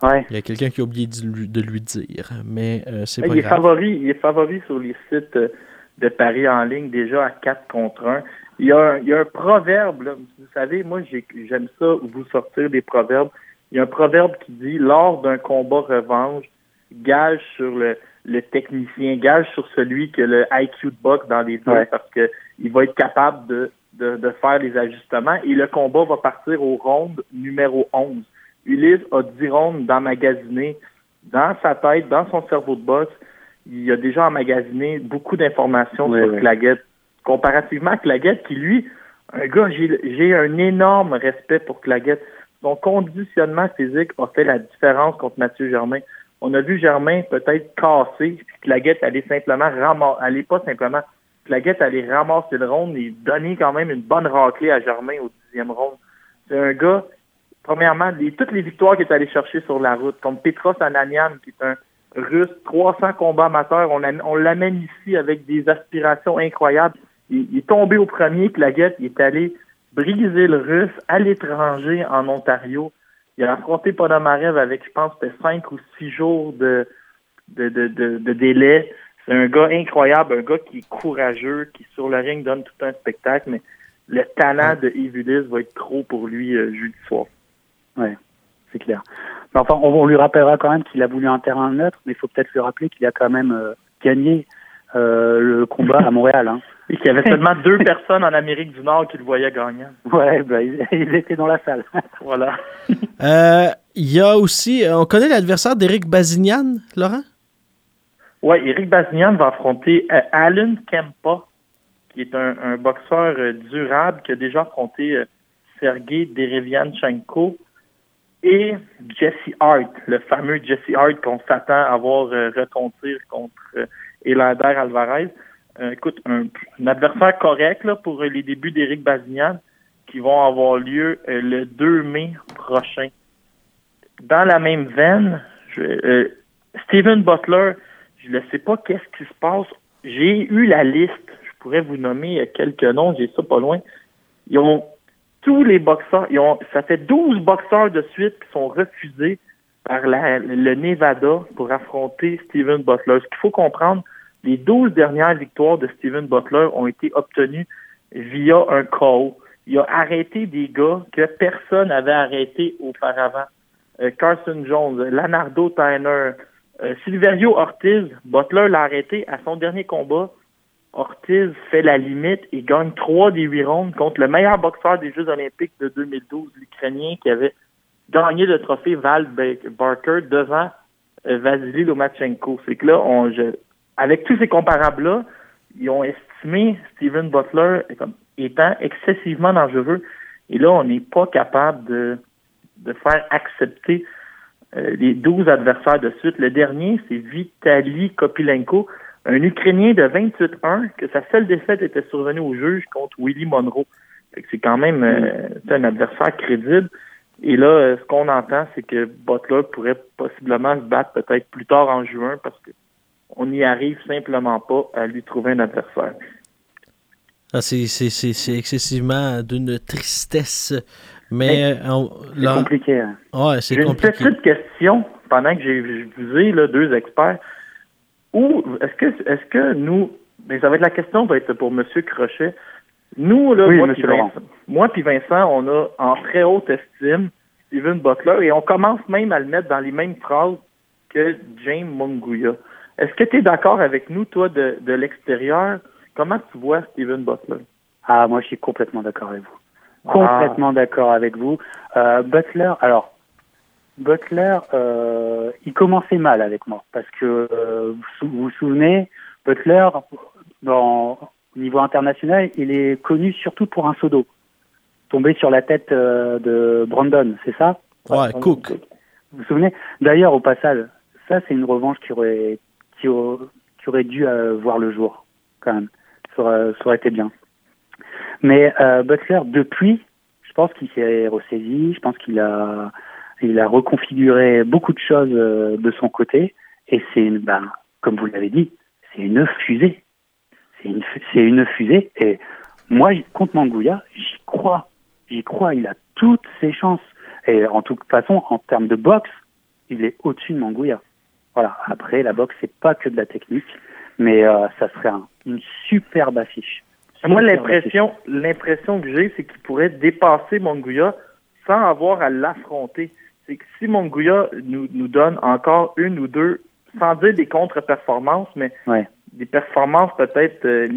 Ouais. Il y a quelqu'un qui a oublié de lui, dire, mais euh, c'est pas il grave. Est favori, il est favori sur les sites euh, de paris en ligne déjà à 4 contre 1. Il y a un, il y a un proverbe, vous savez, moi j'aime ça, vous sortir des proverbes. Il y a un proverbe qui dit lors d'un combat revanche, gage sur le, le technicien, gage sur celui qui a le IQ de boxe dans les deux parce que il va être capable de de, faire les ajustements et le combat va partir au ronde numéro 11. Ulysse a 10 rondes d'emmagasinées dans sa tête, dans son cerveau de boxe. Il a déjà emmagasiné beaucoup d'informations sur Claguette. Comparativement à Claguette, qui lui, un gars, j'ai un énorme respect pour Claguette. Son conditionnement physique a fait la différence contre Mathieu Germain. On a vu Germain peut-être casser, puis Claguette allait simplement ramasser, allait pas simplement Claguette allait ramasser le ronde et donner quand même une bonne raclée à Germain au dixième ronde. C'est un gars, premièrement, toutes les victoires qu'il est allé chercher sur la route, comme Petros Ananian, qui est un russe, 300 combats amateurs, on, l'amène ici avec des aspirations incroyables. Il, est tombé au premier, Claguette, il est allé briser le russe à l'étranger en Ontario. Il a affronté Ponomarev avec, je pense, peut-être cinq ou six jours de, délai. C'est un gars incroyable, un gars qui est courageux, qui sur le ring donne tout un spectacle, mais le talent de Evilis va être trop pour lui euh, jeudi soir. Ouais, c'est clair. Mais enfin, on, lui rappellera quand même qu'il a voulu un terrain neutre, mais il faut peut-être lui rappeler qu'il a quand même euh, gagné euh, le combat à Montréal. Hein. Et qu'il y avait seulement deux personnes en Amérique du Nord qui le voyaient gagnant. Ouais, ben, ils, étaient dans la salle. voilà. Il y a aussi, on connaît l'adversaire d'Éric Bazignan, Laurent? Oui, Éric Bazignan va affronter Alan Kempa, qui est un, boxeur durable qui a déjà affronté Sergei Derevianchenko et Jesse Hart, le fameux Jesse Hart qu'on s'attend à voir euh, retentir contre euh, Elander Alvarez. Euh, écoute, un, adversaire correct pour les débuts d'Éric Bazignan qui vont avoir lieu le 2 mai prochain. Dans la même veine, je, Steven Butler, je ne sais pas qu'est-ce qui se passe. J'ai eu la liste. Je pourrais vous nommer quelques noms, j'ai ça pas loin. Ils ont tous les boxeurs, ils ont, ça fait 12 boxeurs de suite qui sont refusés par le Nevada pour affronter Steven Butler. Ce qu'il faut comprendre, les 12 dernières victoires de Steven Butler ont été obtenues via un call. Il a arrêté des gars que personne n'avait arrêté auparavant. Euh, Carson Jones, Leonardo Tyner, euh, Silverio Ortiz, Butler l'a arrêté à son dernier combat Ortiz fait la limite et gagne trois des huit rondes contre le meilleur boxeur des Jeux olympiques de 2012, l'Ukrainien qui avait gagné le trophée Val Barker devant euh, Vasily Lomachenko. C'est que là, on, avec tous ces comparables-là, ils ont estimé Steven Butler comme étant excessivement dangereux. Et là, on n'est pas capable de, de faire accepter euh, les 12 adversaires de suite. Le dernier, c'est Vitaly Kopilenko un Ukrainien de 28-1, que sa seule défaite était survenue au juge contre Willy Monroe. C'est quand même euh, un adversaire crédible. Et là, euh, ce qu'on entend, c'est que Butler pourrait possiblement se battre peut-être plus tard en juin parce qu'on n'y arrive simplement pas à lui trouver un adversaire. Ah, c'est excessivement d'une tristesse. Mais, euh, c'est compliqué. Hein. Ouais, c'est compliqué. J'ai une petite question pendant que j'ai vu là, deux experts. Ou est-ce que est-ce que nous mais ça va être la question va être pour M. Crochet. Nous, là, moi, puis Vincent, moi puis Vincent, on a en très haute estime Steven Butler et on commence même à le mettre dans les mêmes phrases que James Munguia. Est-ce que tu es d'accord avec nous, toi, de, de l'extérieur? Comment tu vois Steven Butler? Ah, moi, je suis complètement d'accord avec vous. Complètement d'accord avec vous. Euh, Butler, alors, Butler, euh, il commençait mal avec moi parce que euh, vous vous souvenez, Butler, dans, au niveau international, il est connu surtout pour un sodo, tombé sur la tête de Brandon, c'est ça? Ouais, Cook. Vous vous souvenez? D'ailleurs, au passage, ça c'est une revanche qui aurait qui, aurait dû voir le jour quand même. Ça aurait, ça aurait été bien. Mais Butler, depuis, je pense qu'il s'est ressaisi, je pense qu'il a il a reconfiguré beaucoup de choses euh, de son côté et c'est ben, comme vous l'avez dit, c'est une fusée. C'est une, c'est une fusée et moi, contre Mangouya, j'y crois. J'y crois. Il a toutes ses chances. Et en toute façon, en termes de boxe, il est au-dessus de Mangouya. Voilà. Après, la boxe, c'est pas que de la technique, mais euh, ça serait une superbe affiche. Moi, l'impression, l'impression que j'ai, c'est qu'il pourrait dépasser Mangouya sans avoir à l'affronter. C'est que si Monguia nous, nous donne encore une ou deux, sans dire des contre-performances, mais des performances peut-être euh,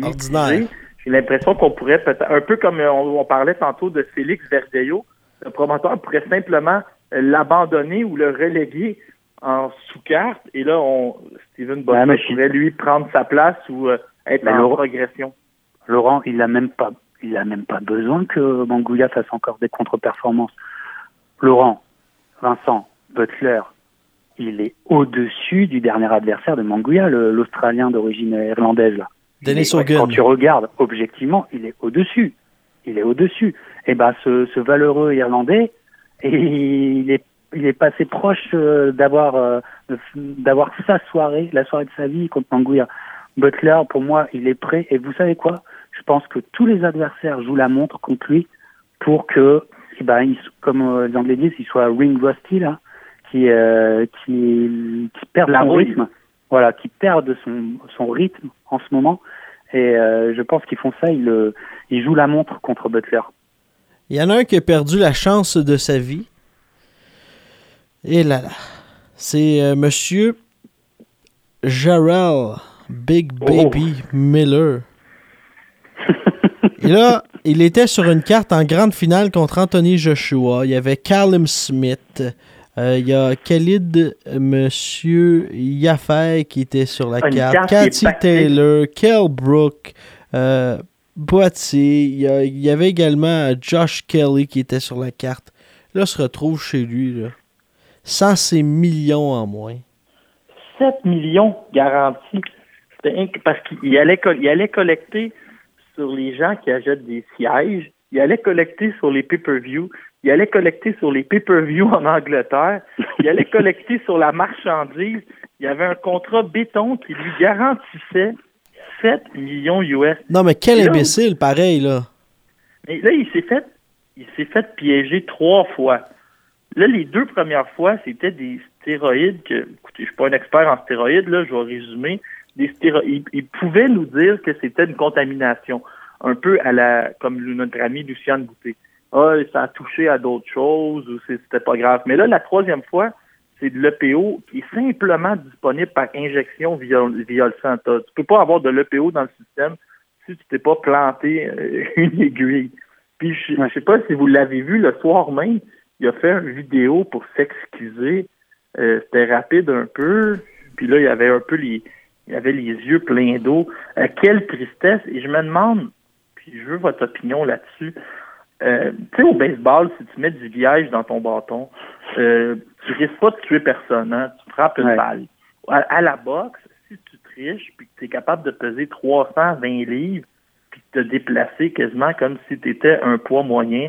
j'ai l'impression qu'on pourrait peut-être, un peu comme on, parlait tantôt de Félix Verdejo, le promoteur pourrait simplement euh, l'abandonner ou le reléguer en sous-carte, et là, on, Steven Butler pourrait lui prendre sa place ou euh, être en progression. Laurent, il n'a même pas, il a même pas besoin que Mangouya fasse encore des contre-performances. Laurent, Vincent Butler, il est au-dessus du dernier adversaire de Mangouya, l'Australien d'origine irlandaise. Là. Dennis Quand tu regardes objectivement, il est au-dessus. Il est au-dessus. Et eh ben ce, ce valeureux Irlandais, il est il est passé proche euh, d'avoir euh, d'avoir sa soirée, la soirée de sa vie contre Mangouya. Butler, pour moi, il est prêt. Et vous savez quoi? Je pense que tous les adversaires jouent la montre contre lui pour que, eh ben, il- comme euh, les Anglais disent, il soit ring rusty là, qui euh, qui, qui perd La son rouille. rythme, voilà, qui perd son son rythme en ce moment. Et euh, je pense qu'ils font ça, ils le, ils jouent la montre contre Butler. Il y en a un qui a perdu la chance de sa vie. Et là là. C'est euh, monsieur Jarrell Big Baby Miller. Et là, il était sur une carte en grande finale contre Anthony Joshua. Il y avait Callum Smith. Euh, il y a Khalid Monsieur Yaffe qui était sur la une carte. carte Cathy. Taylor, Kell Brook, euh, Boitier. Il y, a- il y avait également euh, Josh Kelly qui était sur la carte. Là, se retrouve chez lui. Là. Sans ses millions en moins. 7 millions garantis. Parce qu'il allait, il allait collecter sur les gens qui achètent des sièges, il allait collecter sur les pay-per-view, il allait collecter sur les pay-per-view en Angleterre, il allait collecter sur la marchandise. Il y avait un contrat béton qui lui garantissait 7 millions US. Non, mais quel là, imbécile, pareil, là. Mais là, il s'est fait, il s'est fait piéger trois fois. Là, les deux premières fois, c'était des stéroïdes que, écoutez, je suis pas un expert en stéroïdes, là, je vais résumer. Des stéroïdes, il, il pouvait nous dire que c'était une contamination, un peu à la, comme notre ami Luciane Boutet. Ah, ça a touché à d'autres choses ou c'était pas grave. Mais là, la troisième fois, c'est de l'EPO qui est simplement disponible par injection via, via le sang. T'as- Tu peux pas avoir de l'EPO dans le système si tu t'es pas planté euh, une aiguille. Puis je, je sais pas si vous l'avez vu le soir même, il a fait une vidéo pour s'excuser. Euh, C'était rapide un peu. Puis là, il y avait un peu les, il avait les yeux pleins d'eau. Euh, quelle tristesse. Et je me demande, puis je veux votre opinion là-dessus. Euh, tu sais, au baseball, si tu mets du liège dans ton bâton, euh, tu risques pas de tuer personne. Hein? Tu frappes une Ouais. balle. À, à la boxe, si tu triches puis que tu es capable de peser 320 livres puis de te déplacer quasiment comme si tu étais un poids moyen,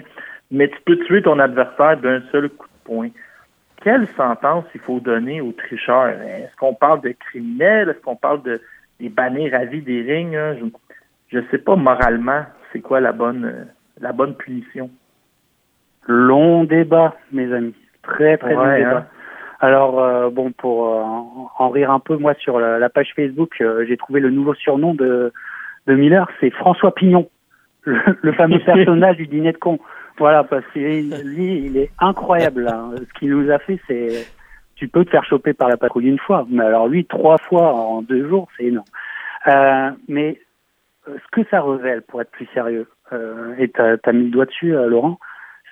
mais tu peux tuer ton adversaire d'un seul coup de poing. Quelle sentence il faut donner aux tricheurs? Est-ce qu'on parle de criminels? Est-ce qu'on parle de des bannir à vie des rings? hein? Je ne sais pas moralement c'est quoi la bonne euh, la bonne punition. Long débat, mes amis. Très, très long débat. hein. Alors, euh, bon, pour euh, en- en rire un peu, moi, sur la, la page Facebook, euh, j'ai trouvé le nouveau surnom de, de Miller, c'est François Pignon, le, le fameux personnage du dîner de con. Voilà, parce que lui, il est incroyable. là. Ce qu'il nous a fait, c'est... Tu peux te faire choper par la patrouille une fois, mais alors lui, trois fois en deux jours, c'est énorme. Euh, mais euh, ce que ça révèle, pour être plus sérieux, euh, et tu as, mis le doigt dessus, euh, Laurent,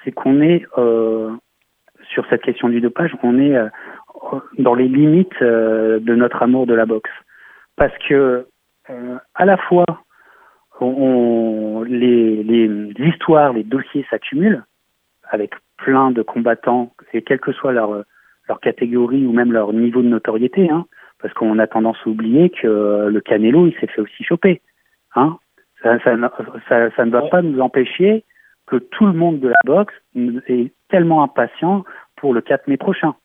c'est qu'on est, euh, sur cette question du dopage, on est dans les limites de notre amour de la boxe. Parce que, à la fois, on, les, histoires, les dossiers s'accumulent avec plein de combattants, et quelle que soit leur, leur catégorie ou même leur niveau de notoriété, hein, parce qu'on a tendance à oublier que le Canelo, il s'est fait aussi choper. Hein. Ça, ne va pas nous empêcher que tout le monde de la boxe est tellement impatient pour le 4 mai prochain.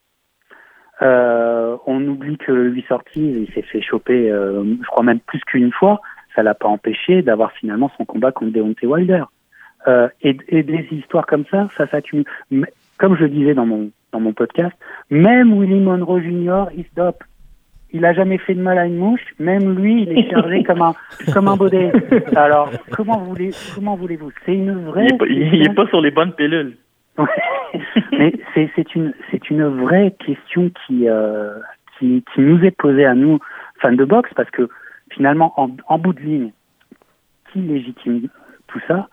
Euh, on oublie que lui sorti, il s'est fait choper, euh, je crois même plus qu'une fois. Ça l'a pas empêché d'avoir finalement son combat contre Deontay Wilder. Euh, et, et des histoires comme ça, ça s'accumule. Comme je le disais dans mon dans mon podcast, même Willie Monroe Jr. il se dope. Il a jamais fait de mal à une mouche. Même lui, il est chargé comme un comme un baudet. Alors comment voulez comment voulez-vous? C'est une vraie. Il est pas, il est pas sur les bonnes pilules. Mais c'est c'est une c'est une vraie question qui euh, qui qui nous est posée à nous fans de boxe parce que finalement en, en bout de ligne qui légitime tout ça?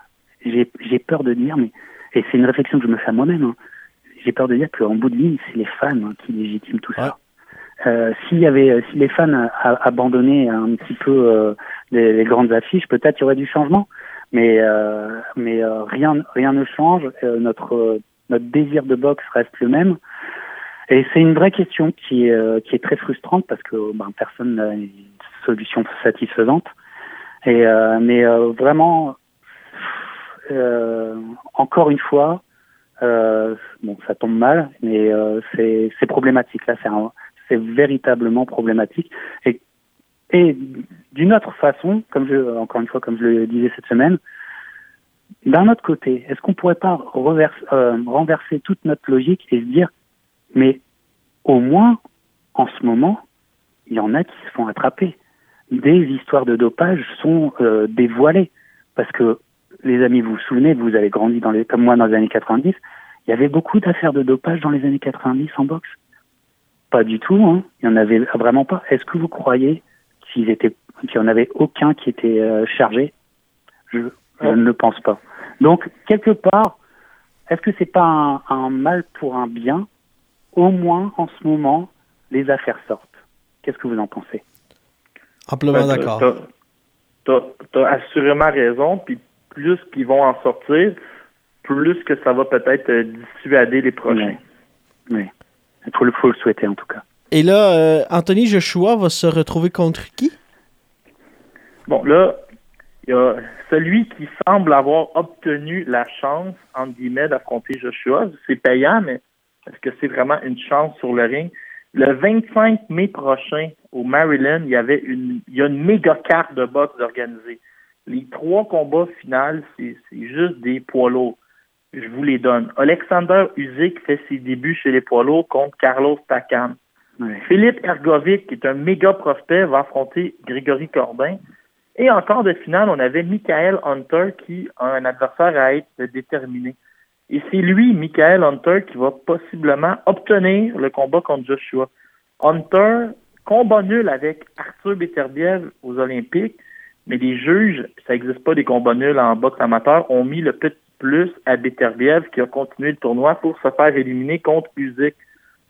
J'ai peur de dire mais et c'est une réflexion que je me fais à moi-même. hein, J'ai peur de dire qu'en bout de ligne c'est les fans hein, qui légitiment tout ça. Euh, s'il y avait, si les fans a- a- abandonnaient un petit peu euh, les, les grandes affiches, peut-être il y aurait du changement. Mais euh, mais euh, rien rien ne change. Notre notre désir de boxe reste le même. Et c'est une vraie question qui est qui est très frustrante parce que ben, personne solution satisfaisante. Et euh, mais euh, vraiment euh, encore une fois, bon ça tombe mal, mais c'est problématique là. C'est véritablement problématique. Et, et d'une autre façon, comme je, encore une fois, comme je le disais cette semaine, d'un autre côté, est-ce qu'on pourrait pas reverse, renverser toute notre logique et se dire, mais au moins, en ce moment, il y en a qui se font attraper. Des histoires de dopage sont euh, dévoilées. Parce que, les amis, vous vous souvenez, vous avez grandi dans les, comme moi dans les années 90, il y avait beaucoup d'affaires de dopage dans les années 90 en boxe. Pas du tout, hein. il n'y en avait vraiment pas. Est-ce que vous croyez qu'il étaient, qu'il n'y en avait aucun qui était euh, chargé? Je, je ne le pense pas. Donc, quelque part, est-ce que c'est pas un, un mal pour un bien? Au moins, en ce moment, les affaires sortent. Qu'est-ce que vous en pensez? Amplement Ben, d'accord. t'as- t'as assurément raison, puis plus qu'ils vont en sortir, plus que ça va peut-être euh, dissuader les prochains. Oui. Il faut le, faut le souhaiter, en tout cas. Et là, euh, Anthony Joshua va se retrouver contre qui? Bon, là, il y a celui qui semble avoir obtenu la chance, entre guillemets, d'affronter Joshua. C'est payant, mais est-ce que c'est vraiment une chance sur le ring? Le 25 mai prochain, au Maryland, il y avait une, il y a une méga carte de boxe organisée. Les trois combats finaux, c'est juste des poids lourds. Je vous les donne. Alexander Usyk fait ses débuts chez les poids lourds contre Carlos Takam. Philippe Ergovic, qui est un méga prospect, va affronter Grégory Corbin. Et en quart de finale, on avait Michael Hunter qui a un adversaire à être déterminé. Et c'est lui, Michael Hunter, qui va possiblement obtenir le combat contre Joshua. Hunter, combat nul avec Arthur Beterbiev aux Olympiques, mais les juges, ça n'existe pas des combats nuls en boxe amateur, ont mis le petit plus à Beterbiev qui a continué le tournoi pour se faire éliminer contre Usyk.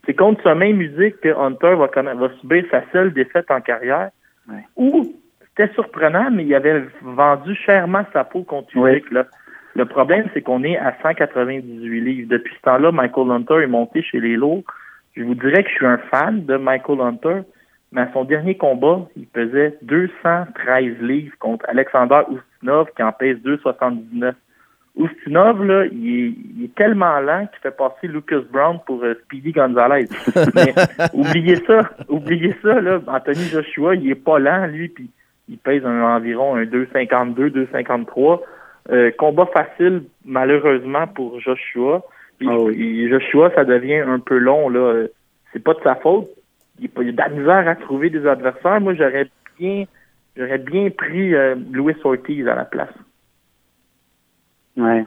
C'est contre ce même Usyk que Hunter va, subir sa seule défaite en carrière. Ouais. Ou c'était surprenant, mais il avait vendu chèrement sa peau contre Ouais. Usyk. Là. Le problème, c'est qu'on est à 198 livres. Depuis ce temps-là, Michael Hunter est monté chez les lourds. Je vous dirais que je suis un fan de Michael Hunter, mais à son dernier combat, il pesait 213 livres contre Alexander Ustinov qui en pèse 279. Ustinov, là, il est, il est tellement lent qu'il fait passer Lucas Brown pour euh, Speedy Gonzalez. Mais oubliez ça, oubliez ça, là, Anthony Joshua, il est pas lent, lui, puis il pèse un- environ un 2,52, 2,53. Euh, combat facile, malheureusement, pour Joshua. Puis, Ah puis Joshua, ça devient un peu long, là. C'est pas de sa faute. Il, il a de la misère à trouver des adversaires. Moi, j'aurais bien, j'aurais bien pris euh, Luis Ortiz à la place. Ouais.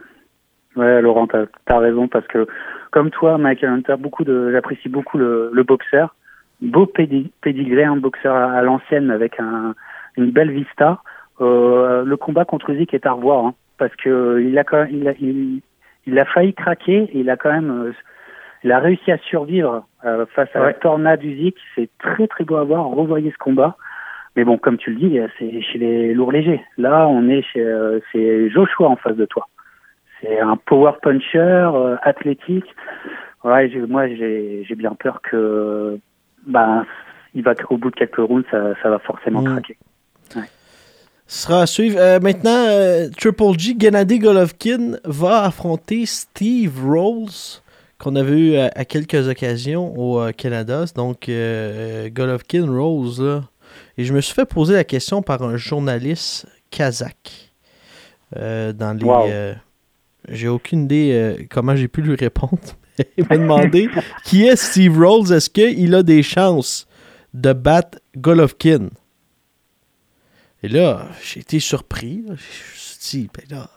Ouais, Laurent, t'as as raison parce que, comme toi, Michael Hunter, beaucoup de, j'apprécie beaucoup le, le boxeur. Beau pédi- pédigré, un boxeur à, à l'ancienne avec un, une belle vista. Euh, le combat contre Usyk est à revoir hein, parce que il a quand même, il a, il, il a failli craquer et il a quand même, euh, il a réussi à survivre euh, face à la Ouais. tornade Usyk. C'est très très beau à voir. Revoyez ce combat. Mais bon, comme tu le dis, c'est chez les lourds légers. Là, on est chez, euh, c'est Joshua en face de toi. C'est un power puncher, euh, athlétique. Ouais, j'ai- moi j'ai j'ai bien peur que bah il va au bout de quelques rounds, ça, ça va forcément Mm. craquer. Ce sera à suivre. Euh, maintenant, euh, Triple G, Gennady Golovkin va affronter Steve Rolls, qu'on avait eu à, à quelques occasions au euh, Canada. Donc, euh, Golovkin Rolls, là. Et je me suis fait poser la question par un journaliste kazakh. euh, dans les. Wow. euh, j'ai aucune idée euh, comment j'ai pu lui répondre. Il m'a demandé qui est Steve Rolls? Est-ce qu'il a des chances de battre Golovkin? Et là, j'ai été surpris. Je me suis dit, ben là,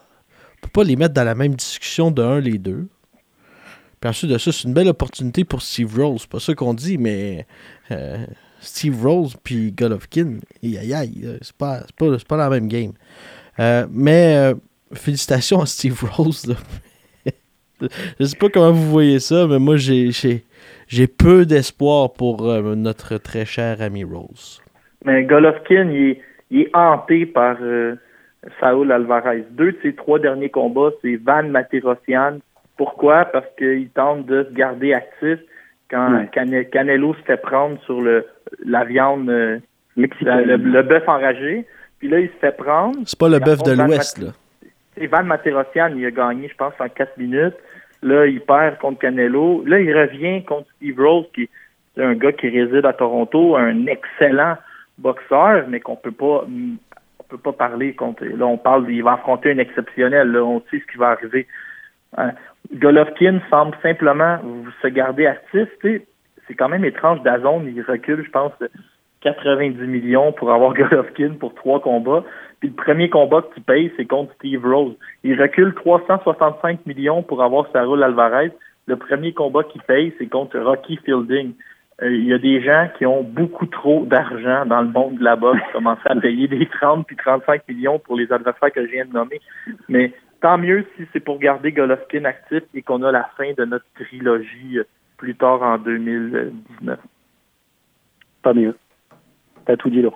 on peut pas les mettre dans la même discussion de un, les deux. Puis ensuite de ça, c'est une belle opportunité pour Steve. C'est pas ça qu'on dit, mais euh, Steve Rolls puis Golovkin, aïe aïe c'est pas, pas, pas la même game. Euh, mais euh, félicitations à Steve Rolls. là. Je sais pas comment vous voyez ça, mais moi j'ai peu d'espoir pour notre très cher ami Rolls. Mais Golovkin, il est, il est hanté par euh, Saul Alvarez. Deux de ses trois derniers combats, c'est Van Materossian. Pourquoi? Parce qu'il tente de se garder actif quand Ouais. Canelo se fait prendre sur le la viande, euh, le, bœuf enragé. Puis là, il se fait prendre. C'est pas le bœuf de l'Ouest, là. Et Van Materossian, il a gagné, je pense, en 4 minutes. Là, il perd contre Canelo. Là, il revient contre Steve Rose, qui est un gars qui réside à Toronto, un excellent boxeur, mais qu'on peut pas mm, peut pas parler contre. Là, on parle, il va affronter un exceptionnel. Là, on sait ce qui va arriver. Hein. Golovkin semble simplement se garder actif. C'est quand même étrange. Dazone, il recule, je pense, 90 millions pour avoir Golovkin pour trois combats. Puis le premier combat qu'il paye, c'est contre Steve Rose. Il recule 365 millions pour avoir Saroul Alvarez. Le premier combat qu'il paye, c'est contre Rocky Fielding. Euh, il y a des gens qui ont beaucoup trop d'argent dans le monde de la boxe, commencent à payer des 30 puis 35 millions pour les adversaires que je viens de nommer. Mais tant mieux si c'est pour garder Golovkin actif et qu'on a la fin de notre trilogie euh, plus tard en 2019. Pas mieux. T'as tout dit, là.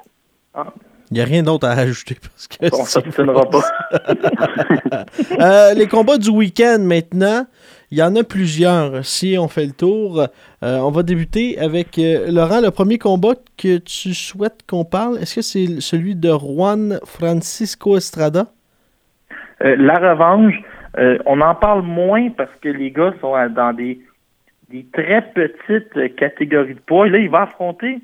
Ah. Il n'y a rien d'autre à ajouter parce que. On pas. euh, les combats du week-end maintenant. Il y en a plusieurs. Si on fait le tour, euh, on va débuter avec euh, Laurent. Le premier combat que tu souhaites qu'on parle, est-ce que c'est celui de Juan Francisco Estrada? La revanche, on en parle moins parce que les gars sont dans des, des très petites catégories de poids. là, il va affronter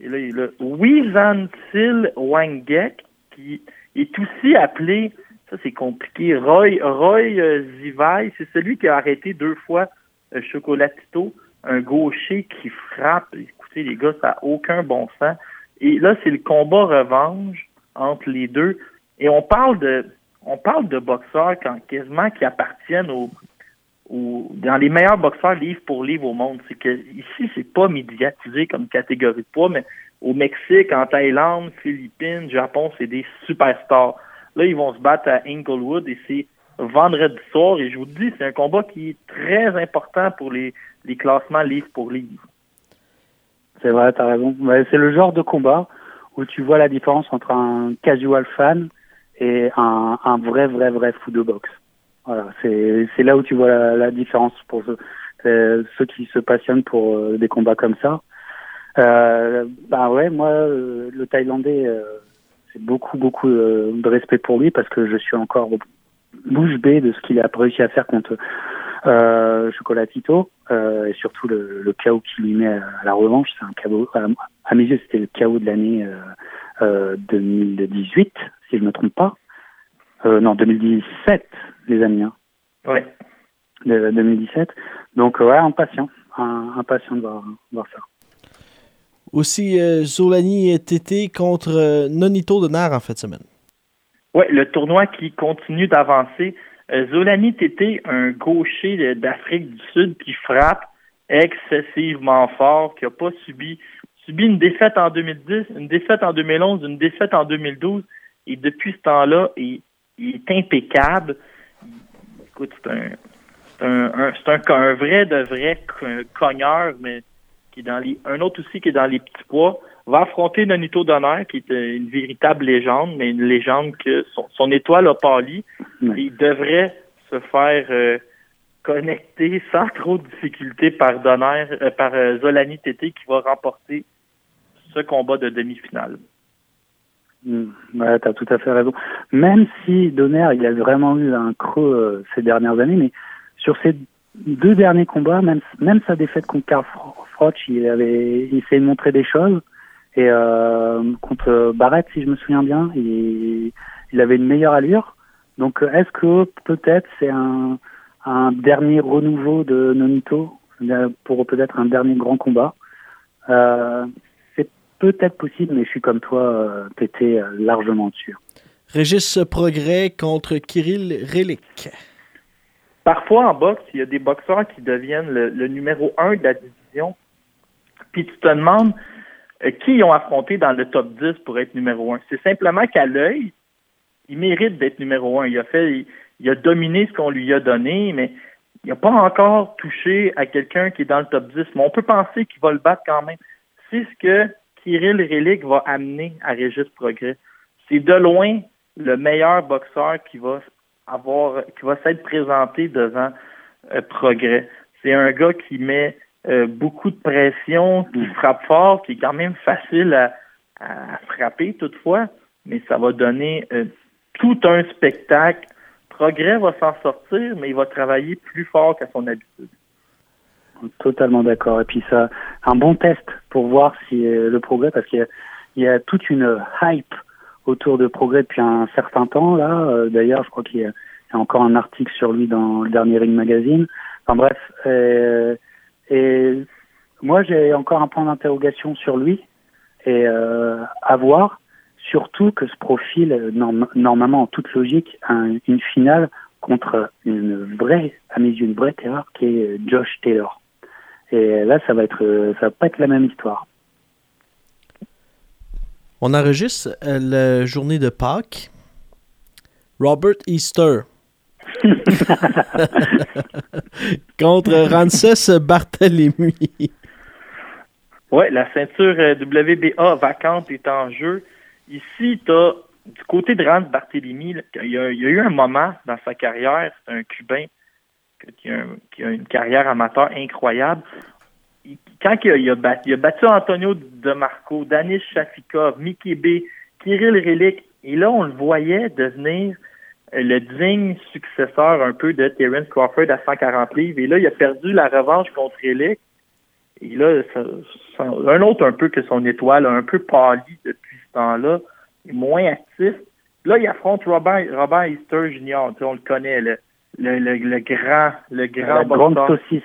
et là, il Wizantil Wangek, qui est aussi appelé ça, c'est compliqué. Roy, Roy euh, c'est celui qui a arrêté deux fois euh, Chocolatito, un gaucher qui frappe. Écoutez, les gars, ça n'a aucun bon sens. Et là, c'est le combat revanche entre les deux. Et on parle de on parle de boxeurs quand, quasiment qui appartiennent au, dans les meilleurs boxeurs livre pour livre au monde. C'est que ici, c'est pas médiatisé comme catégorie de poids, mais au Mexique, en Thaïlande, Philippines, Japon, c'est des superstars. Là, ils vont se battre à Inglewood et c'est vendredi soir. Et je vous dis, c'est un combat qui est très important pour les, les classements livre pour livre. C'est vrai, t'as raison. c'est le genre de combat où tu vois la différence entre un casual fan et un, un vrai, vrai, vrai fou de boxe. Voilà, c'est, c'est là où tu vois la, différence pour ceux, ceux, qui se passionnent pour euh, des combats comme ça. Euh, bah ouais, moi, euh, le Thaïlandais, euh, beaucoup, beaucoup euh, de respect pour lui parce que je suis encore bouche bée de ce qu'il a réussi à faire contre euh, Chocolatito euh, et surtout le, le chaos qu'il lui met à, la revanche. C'est un chaos, à, mes yeux, c'était le chaos de l'année euh, 2018, euh, si je ne me trompe pas. Euh, non, 2017, les amis. Hein. Ouais. 2017. Donc, ouais, impatient. Impatient de voir, voir ça. Aussi, euh, Zolani TT contre euh, Nonito de Nar en fin de semaine. Oui, le tournoi qui continue d'avancer. Euh, Zolani TT, un gaucher d'Afrique du Sud qui frappe excessivement fort, qui n'a pas subi, subi une défaite en 2010, une défaite en 2011, une défaite en 2012. Et depuis ce temps-là, il, est impeccable. Écoute, c'est un, un, un, un, vrai de vrai cogneur, mais dans les, un autre aussi qui est dans les petits poids, va affronter Nonito Donner, qui est une véritable légende, mais une légende que son, étoile a pâli. Il devrait se faire euh, connecter sans trop de difficulté par Donner, euh, par euh, Zolani Tété qui va remporter ce combat de demi-finale. Hmm. Ouais, tu as tout à fait raison. Même si Donner, il a vraiment eu un creux ces dernières années, mais sur ces deux derniers combats, même, sa défaite contre Karl Froch, il avait il s'est montré des choses. Et euh, contre Barrett, si je me souviens bien, il, avait une meilleure allure. Donc est-ce que peut-être c'est un, dernier renouveau de Nonito pour peut-être un dernier grand combat? Euh, peut-être possible, mais je suis comme toi, euh, t'étais euh, largement sûr. Régis Progrès contre Kirill Relic. Parfois en boxe, il y a des boxeurs qui deviennent le, le numéro un de la division puis tu te demandes euh, qui ils ont affronté dans le top 10 pour être numéro 1. C'est simplement qu'à l'œil, il mérite d'être numéro 1. Il a fait, il, a dominé ce qu'on lui a donné, mais il n'a pas encore touché à quelqu'un qui est dans le top 10. Mais on peut penser qu'il va le battre quand même. C'est ce que Kirill Relic va amener à Régis Progrès. C'est de loin le meilleur boxeur qui va avoir, qui va s'être présenté devant euh, Progrès. C'est un gars qui met euh, beaucoup de pression, qui mm. frappe fort, qui est quand même facile à, frapper toutefois, mais ça va donner euh, tout un spectacle. Progrès va s'en sortir, mais il va travailler plus fort qu'à son habitude. Totalement d'accord. Et puis ça, un bon test pour voir si euh, le progrès, parce qu'il y, a toute une hype autour de Progrès depuis un certain temps là. Euh, D'ailleurs, je crois qu'il y, a encore un article sur lui dans le dernier Ring Magazine. Enfin bref, euh, et moi j'ai encore un point d'interrogation sur lui et à voir. Surtout que ce profil, norm normalement en toute logique, un, une finale contre une vraie, à mes yeux, une vraie terreur qui est Josh Taylor. Et là, ça va être, ça va pas être la même histoire. On enregistre euh, la journée de Pâques. Robert Easter. Contre Rances Barthélemy. Ouais, la ceinture euh, WBA vacante est en jeu. Ici, tu as du côté de Rance Barthélemy, il y, a, il y, a, eu un moment dans sa carrière, c'est un Cubain qui a, une carrière amateur incroyable. Quand il a, battu, Antonio De Marco, Danis Shafikov, Mickey B, Kirill Relic, et là, on le voyait devenir le digne successeur un peu de Terence Crawford à 140 livres. Et là, il a perdu la revanche contre Relic. Et là, un autre un peu que son étoile a un peu pâli depuis ce temps-là moins actif. Là, il affronte Robert, Robert Easter Jr. Tu sais, on le connaît, le, le, le, le grand, le grand la grande saucisse.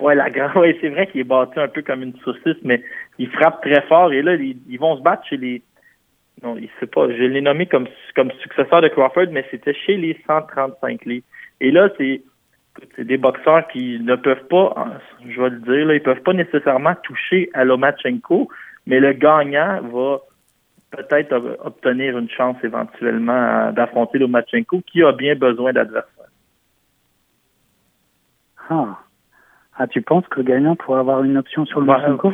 Ouais, la grande, ouais, c'est vrai qu'il est battu un peu comme une saucisse, mais il frappe très fort. Et là, ils, ils vont se battre chez les. Non, il sait pas. Je l'ai nommé comme comme successeur de Crawford, mais c'était chez les 135 livres. Et là, c'est c'est des boxeurs qui ne peuvent pas, je vais le dire, là, ils peuvent pas nécessairement toucher à Lomachenko, mais le gagnant va peut-être obtenir une chance éventuellement d'affronter Lomachenko, qui a bien besoin d'adversaires. Ah. ah, tu penses que le gagnant pourrait avoir une option sur Lomachenko?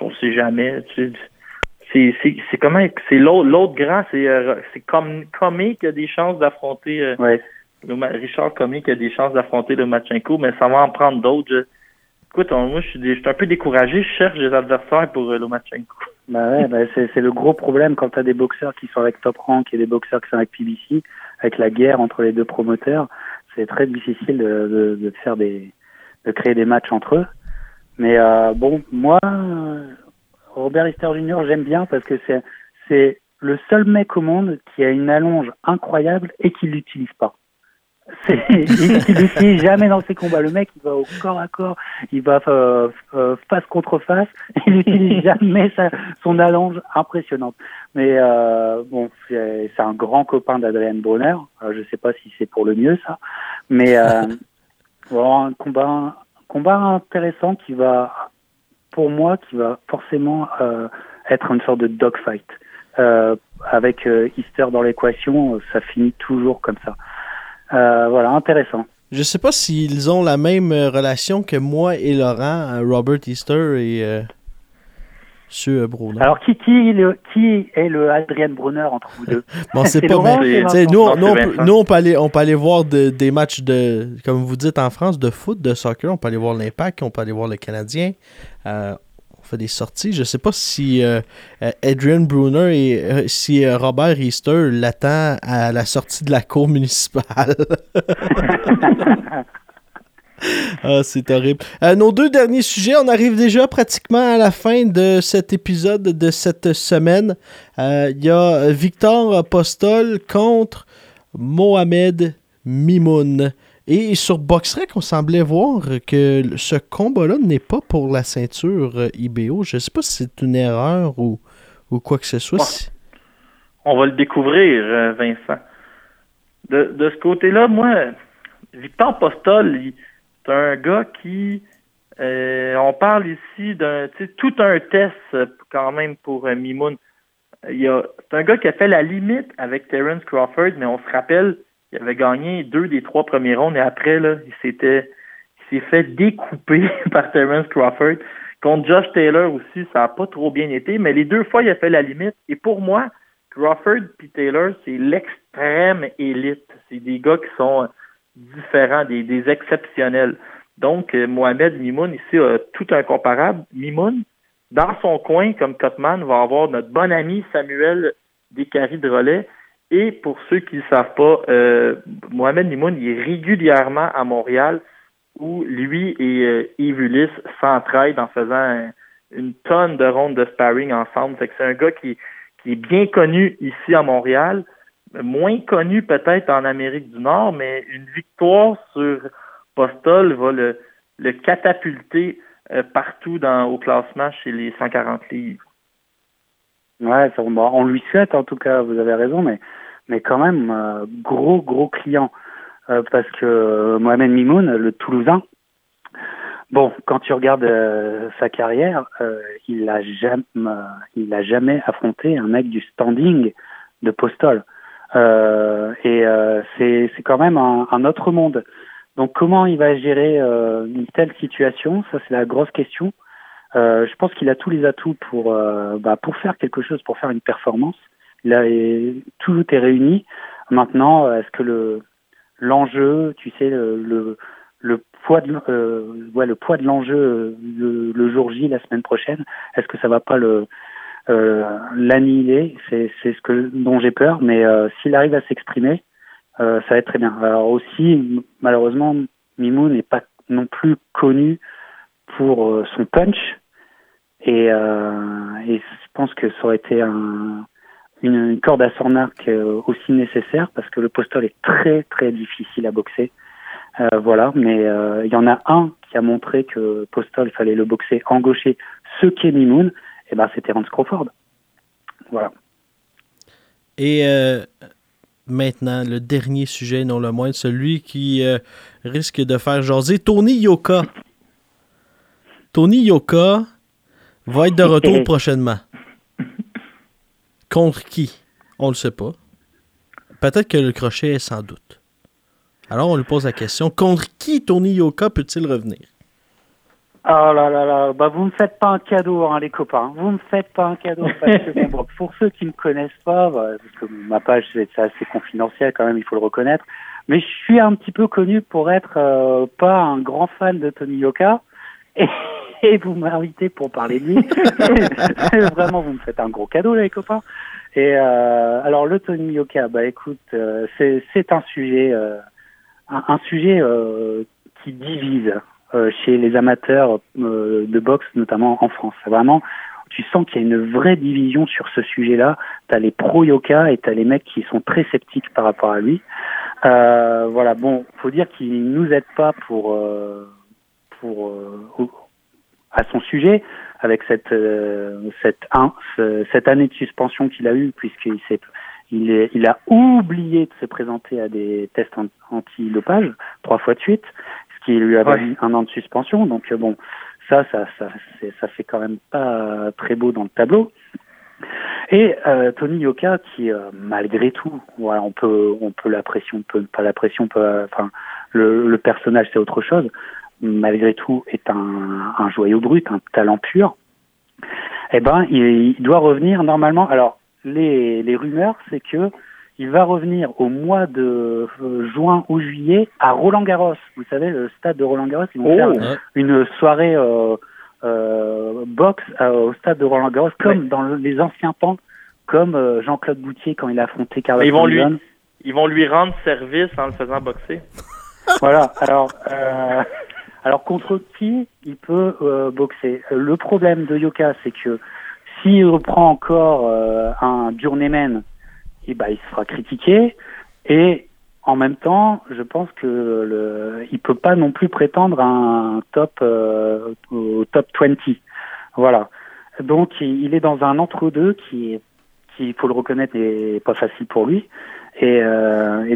On sait jamais. C'est comment c'est l'autre grand, c'est euh, comme Comé qui a des chances d'affronter euh, ouais. Richard Comé qui a des chances d'affronter Lomachenko, mais ça va en prendre d'autres. Écoute, moi je suis, je suis un peu découragé, je cherche des adversaires pour euh, Lomachenko. Bah ouais, bah c'est le gros problème quand tu as des boxeurs qui sont avec Top Rank et des boxeurs qui sont avec PBC, avec la guerre entre les deux promoteurs, c'est très difficile de, de, faire des, de créer des matchs entre eux. Mais euh, bon, moi, Robert Easter Jr. j'aime bien parce que c'est c'est le seul mec au monde qui a une allonge incroyable et qui l'utilise pas. Il, l'utilise jamais dans ses combats. Le mec, il va au corps à corps, il va euh, euh, face contre face, il n'utilise jamais sa, son allonge impressionnante. Mais euh, bon, c'est un grand copain d'Adrian Brunner. je sais pas si c'est pour le mieux ça, mais bon, un combat, un combat intéressant qui va, pour moi, qui va forcément être une sorte de dogfight. avec Easter dans l'équation, ça finit toujours comme ça. Euh, voilà, intéressant. Je sais pas s'ils ont la même relation que moi et Laurent, Robert Easter et euh, Monsieur Brunner. Alors, qui, qui, est le, qui est le Adrien Brunner entre vous deux? Bon, c'est pas Laurent, mais, nous, nous, on peut, nous, on peut aller, on peut aller voir de, des matchs de, comme vous dites en France, de foot, de soccer. On peut aller voir l'Impact, on peut aller voir le Canadien. Euh, fait des sorties. Je sais pas si euh, Adrian Brunner et euh, si euh, Robert Easter l'attend à la sortie de la cour municipale. ah, c'est horrible. Euh, nos deux derniers sujets, on arrive déjà pratiquement à la fin de cet épisode de cette semaine. Il y a Victor Apostol contre Mohamed Mimoun. Et sur BoxRec, on semblait voir que ce combat-là n'est pas pour la ceinture IBO. Je ne sais pas si c'est une erreur ou, ou quoi que ce soit. On va le découvrir, Vincent. De, de ce côté-là, moi, Victor Postol, c'est un gars qui... Euh, on parle ici d'un tout un test quand même pour euh, Mimoun. C'est un gars qui a fait la limite avec Terence Crawford, mais on se rappelle il avait gagné deux des trois premiers rondes et après, là, il s'était s'est fait découper par Terence Crawford. Contre Josh Taylor aussi, ça n'a pas trop bien été, mais les deux fois, il a fait la limite. Et pour moi, Crawford et Taylor, c'est l'extrême élite. C'est des gars qui sont différents, des, des exceptionnels. Donc, euh, Mohamed Mimoun, ici, a tout un comparable. Mimoun, dans son coin, comme Cotman, va avoir notre bon ami Samuel Descaries de relais, et pour ceux qui ne savent pas, euh, Mohamed Nimoun il est régulièrement à Montréal où lui et euh, Yves Ulysse s'entraident en faisant un, une tonne de rondes de sparring ensemble. C'est un gars qui, est bien connu ici à Montréal, moins connu peut-être en Amérique du Nord, mais une victoire sur Postol va le, catapulter euh, partout au classement chez les 140 livres. Ouais, ça, on lui souhaite en tout cas, vous avez raison, mais, mais quand même, euh, gros, gros client. Euh, parce que Mohamed Mimoun, le Toulousain, bon, quand tu regardes sa carrière, il a jamais, il a jamais affronté un mec du standing de Postol. et c'est quand même un, un, autre monde. Donc comment il va gérer une telle situation? Ça, c'est la grosse question. Euh, je pense qu'il a tous les atouts pour euh, bah, pour faire quelque chose, pour faire une performance. Là, tout est réuni. Maintenant, est-ce que le l'enjeu, tu sais, le, poids de euh, le poids de l'enjeu le, le, jour J la semaine prochaine, est-ce que ça va pas le euh, l'annihiler? C'est ce que dont j'ai peur. Mais euh, s'il arrive à s'exprimer, euh, ça va être très bien. Alors aussi, malheureusement, Mimou n'est pas non plus connu pour son punch. Et, euh, et je pense que ça aurait été un, une, corde à son arc euh, aussi nécessaire parce que le postol est très très difficile à boxer. Euh, voilà, mais euh, il y en a un qui a montré que postol fallait le boxer en gaucher, ce qui est Mimoun, et ben c'était Rance Crawford. Voilà. Et euh, maintenant, le dernier sujet, non le moindre, celui qui risque de faire jaser Tony Yoka. Tony Yoka, va être de retour prochainement. Contre qui? On le sait pas. Peut-être que le crochet est sans doute. Alors on lui pose la question, contre qui Tony Yoka peut-il revenir? Oh là là là, bah vous me faites pas un cadeau, hein, les copains. Vous me faites pas un cadeau. Parce que, bon, pour ceux qui me connaissent pas, bah, parce que ma page c'est assez confidentiel quand même, il faut le reconnaître. Mais je suis un petit peu connu pour être euh, pas un grand fan de Tony Yoka. Et, et vous m'invitez pour parler de lui. Vraiment, vous me faites un gros cadeau, les copains. Et euh, alors, le Tony Yoka, bah écoute, euh, c'est un sujet, euh, un, un, sujet qui divise chez les amateurs de boxe, notamment en France. Vraiment, tu sens qu'il y a une vraie division sur ce sujet-là. T'as les pro Yoka et t'as les mecs qui sont très sceptiques par rapport à lui. voilà, bon, faut dire qu'il nous aide pas pour pour à son sujet avec cette euh, cette un, cette année de suspension qu'il a eue puisqu'il s'est il, est, il a oublié de se présenter à des tests anti-dopage trois fois de suite, ce qui lui a valu un an de suspension. Donc euh, bon, ça, ça, ça, ça fait quand même pas très beau dans le tableau. Et euh, Tony Yoka, qui euh, malgré tout, voilà, on peut, on peut l'apprécier, on peut pas l'apprécier, on peut, enfin, le, le personnage c'est autre chose malgré tout est un, un joyau brut, un talent pur, eh ben, il, il, doit revenir normalement. Alors, les, les rumeurs, c'est que il va revenir au mois de euh, juin ou juillet à Roland Garros. Vous savez, le stade de Roland Garros, ils vont oh, faire ouais. une soirée euh, euh, boxe au stade de Roland Garros, comme Ouais. dans le- les anciens temps, comme Jean-Claude Boutier quand il a affronté Carlos ils vont lui, ils vont lui rendre service en le faisant boxer. Voilà. Alors, alors contre qui il peut euh, boxer? Euh, Le problème de Yoka, c'est que s'il reprend encore euh, un journeyman, eh ben, il se fera critiquer. Et en même temps, je pense que le, peut pas non plus prétendre un top au top 20. Voilà. Donc, il, est dans un entre-deux qui qui, il faut le reconnaître, n'est pas facile pour lui. Et,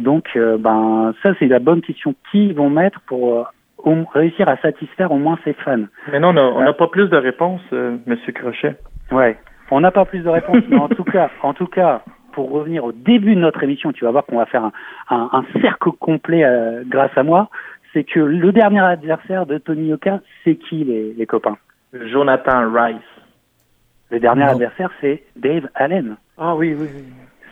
donc, ben, ça, c'est la bonne question. Qui vont mettre pour au- réussir à satisfaire au moins ses fans Mais non, on n'a n'a pas plus de réponses, euh, Monsieur Crochet. Ouais. On n'a pas plus de réponses, mais en tout cas, en tout cas, pour revenir au début de notre émission, tu vas voir qu'on va faire un, un, un cercle complet euh, grâce à moi. C'est que le dernier adversaire de Tony Yoka, c'est qui les, les copains? Jonathan Rice. Le dernier Non. adversaire, c'est Dave Allen. Ah oui, oui, oui.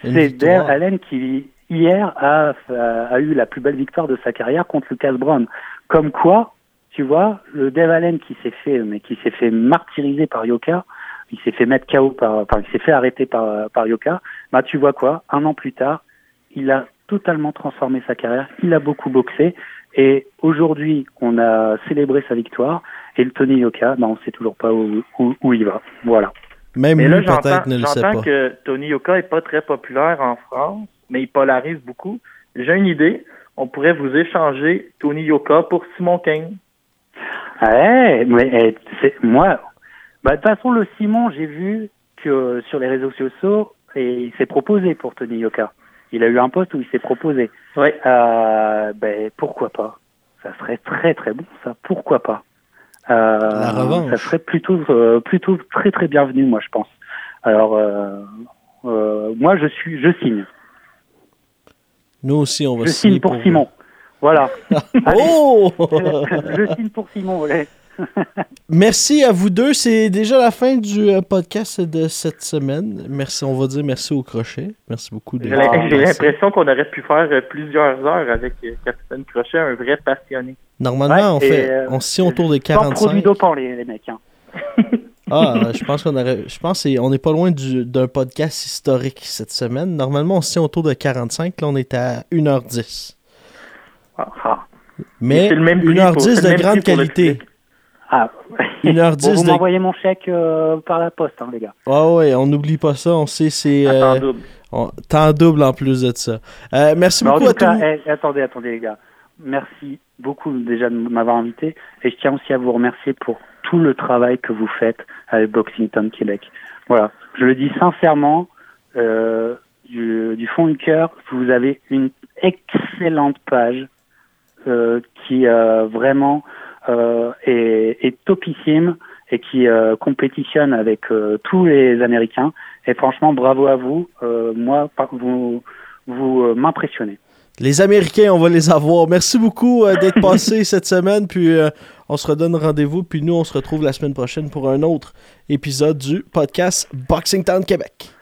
C'est. Dave Allen qui hier a, a, a eu la plus belle victoire de sa carrière contre Lucas Brown. Comme quoi, tu vois, le Dave Allen qui s'est fait, mais qui s'est fait martyriser par Yoka, il s'est fait mettre KO par, enfin, il s'est fait arrêter par, par Yoka. Bah, tu vois quoi, un an plus tard, il a totalement transformé sa carrière. Il a beaucoup boxé. Et aujourd'hui, on a célébré sa victoire. Et le Tony Yoka, bah, on sait toujours pas où, où, où il va. Voilà. Même Mais là, lui, peut-être, j'entends ne le sait j'entends pas. que Tony Yoka est pas très populaire en France, mais il polarise beaucoup. J'ai une idée. On pourrait vous échanger Tony Yoka pour Simon King. Ouais, mais eh, c'est moi. Bah, de toute façon, le Simon, j'ai vu que sur les réseaux sociaux, et il s'est proposé pour Tony Yoka. Il a eu un poste où il s'est proposé. Oui. Euh, ben pourquoi pas? Ça serait très très bon, ça. Pourquoi pas? Euh, La revanche. Ça serait plutôt euh, plutôt très très bienvenu, moi je pense. Alors euh, euh, moi je suis je signe. Nous aussi, on va Je signe pour. Simon. Voilà. Allez, Oh! je signe pour Simon. ouais. merci à vous deux. C'est déjà la fin du euh, podcast de cette semaine. Merci, on va dire merci au crochet. Merci beaucoup. de- J'ai l'impression qu'on aurait pu faire euh, plusieurs heures avec euh, Capitaine Crochet, un vrai passionné. Normalement, on Ouais, fait, euh, on autour des Sans produit 45. dopant les, les mecs. Hein. Ah, euh, je pense qu'on aurait, je pense qu'on on n'est pas loin du- d'un podcast historique cette semaine. Normalement, on se tient autour de 45. Là, on est à 1h10. Ah, ah. Mais c'est le même prix 1h10 pour- c'est le de grande qualité. Ah. 1h10 Bon, vous de- m'envoyez mon chèque euh, par la poste, hein, les gars. Ah ouais, on n'oublie pas ça. On sait, c'est. Attends, Euh, double. on- Temps double en plus de ça. Euh, merci Mais beaucoup à cas, tous. eh, attendez, attendez, les gars. Merci beaucoup déjà de m'avoir invité. Et je tiens aussi à vous remercier pour tout le travail que vous faites avec Boxington Québec. Voilà. Je le dis sincèrement, euh, du, du fond du cœur, vous avez une excellente page euh, qui euh, vraiment est, est topissime et qui compétitionne avec tous les Américains. Et franchement, bravo à vous. Moi, vous, vous m'impressionnez. Les Américains, on va les avoir. Merci beaucoup euh, d'être passé cette semaine. Puis euh, on se redonne rendez-vous. Puis nous, on se retrouve la semaine prochaine pour un autre épisode du podcast Boxing Town Québec.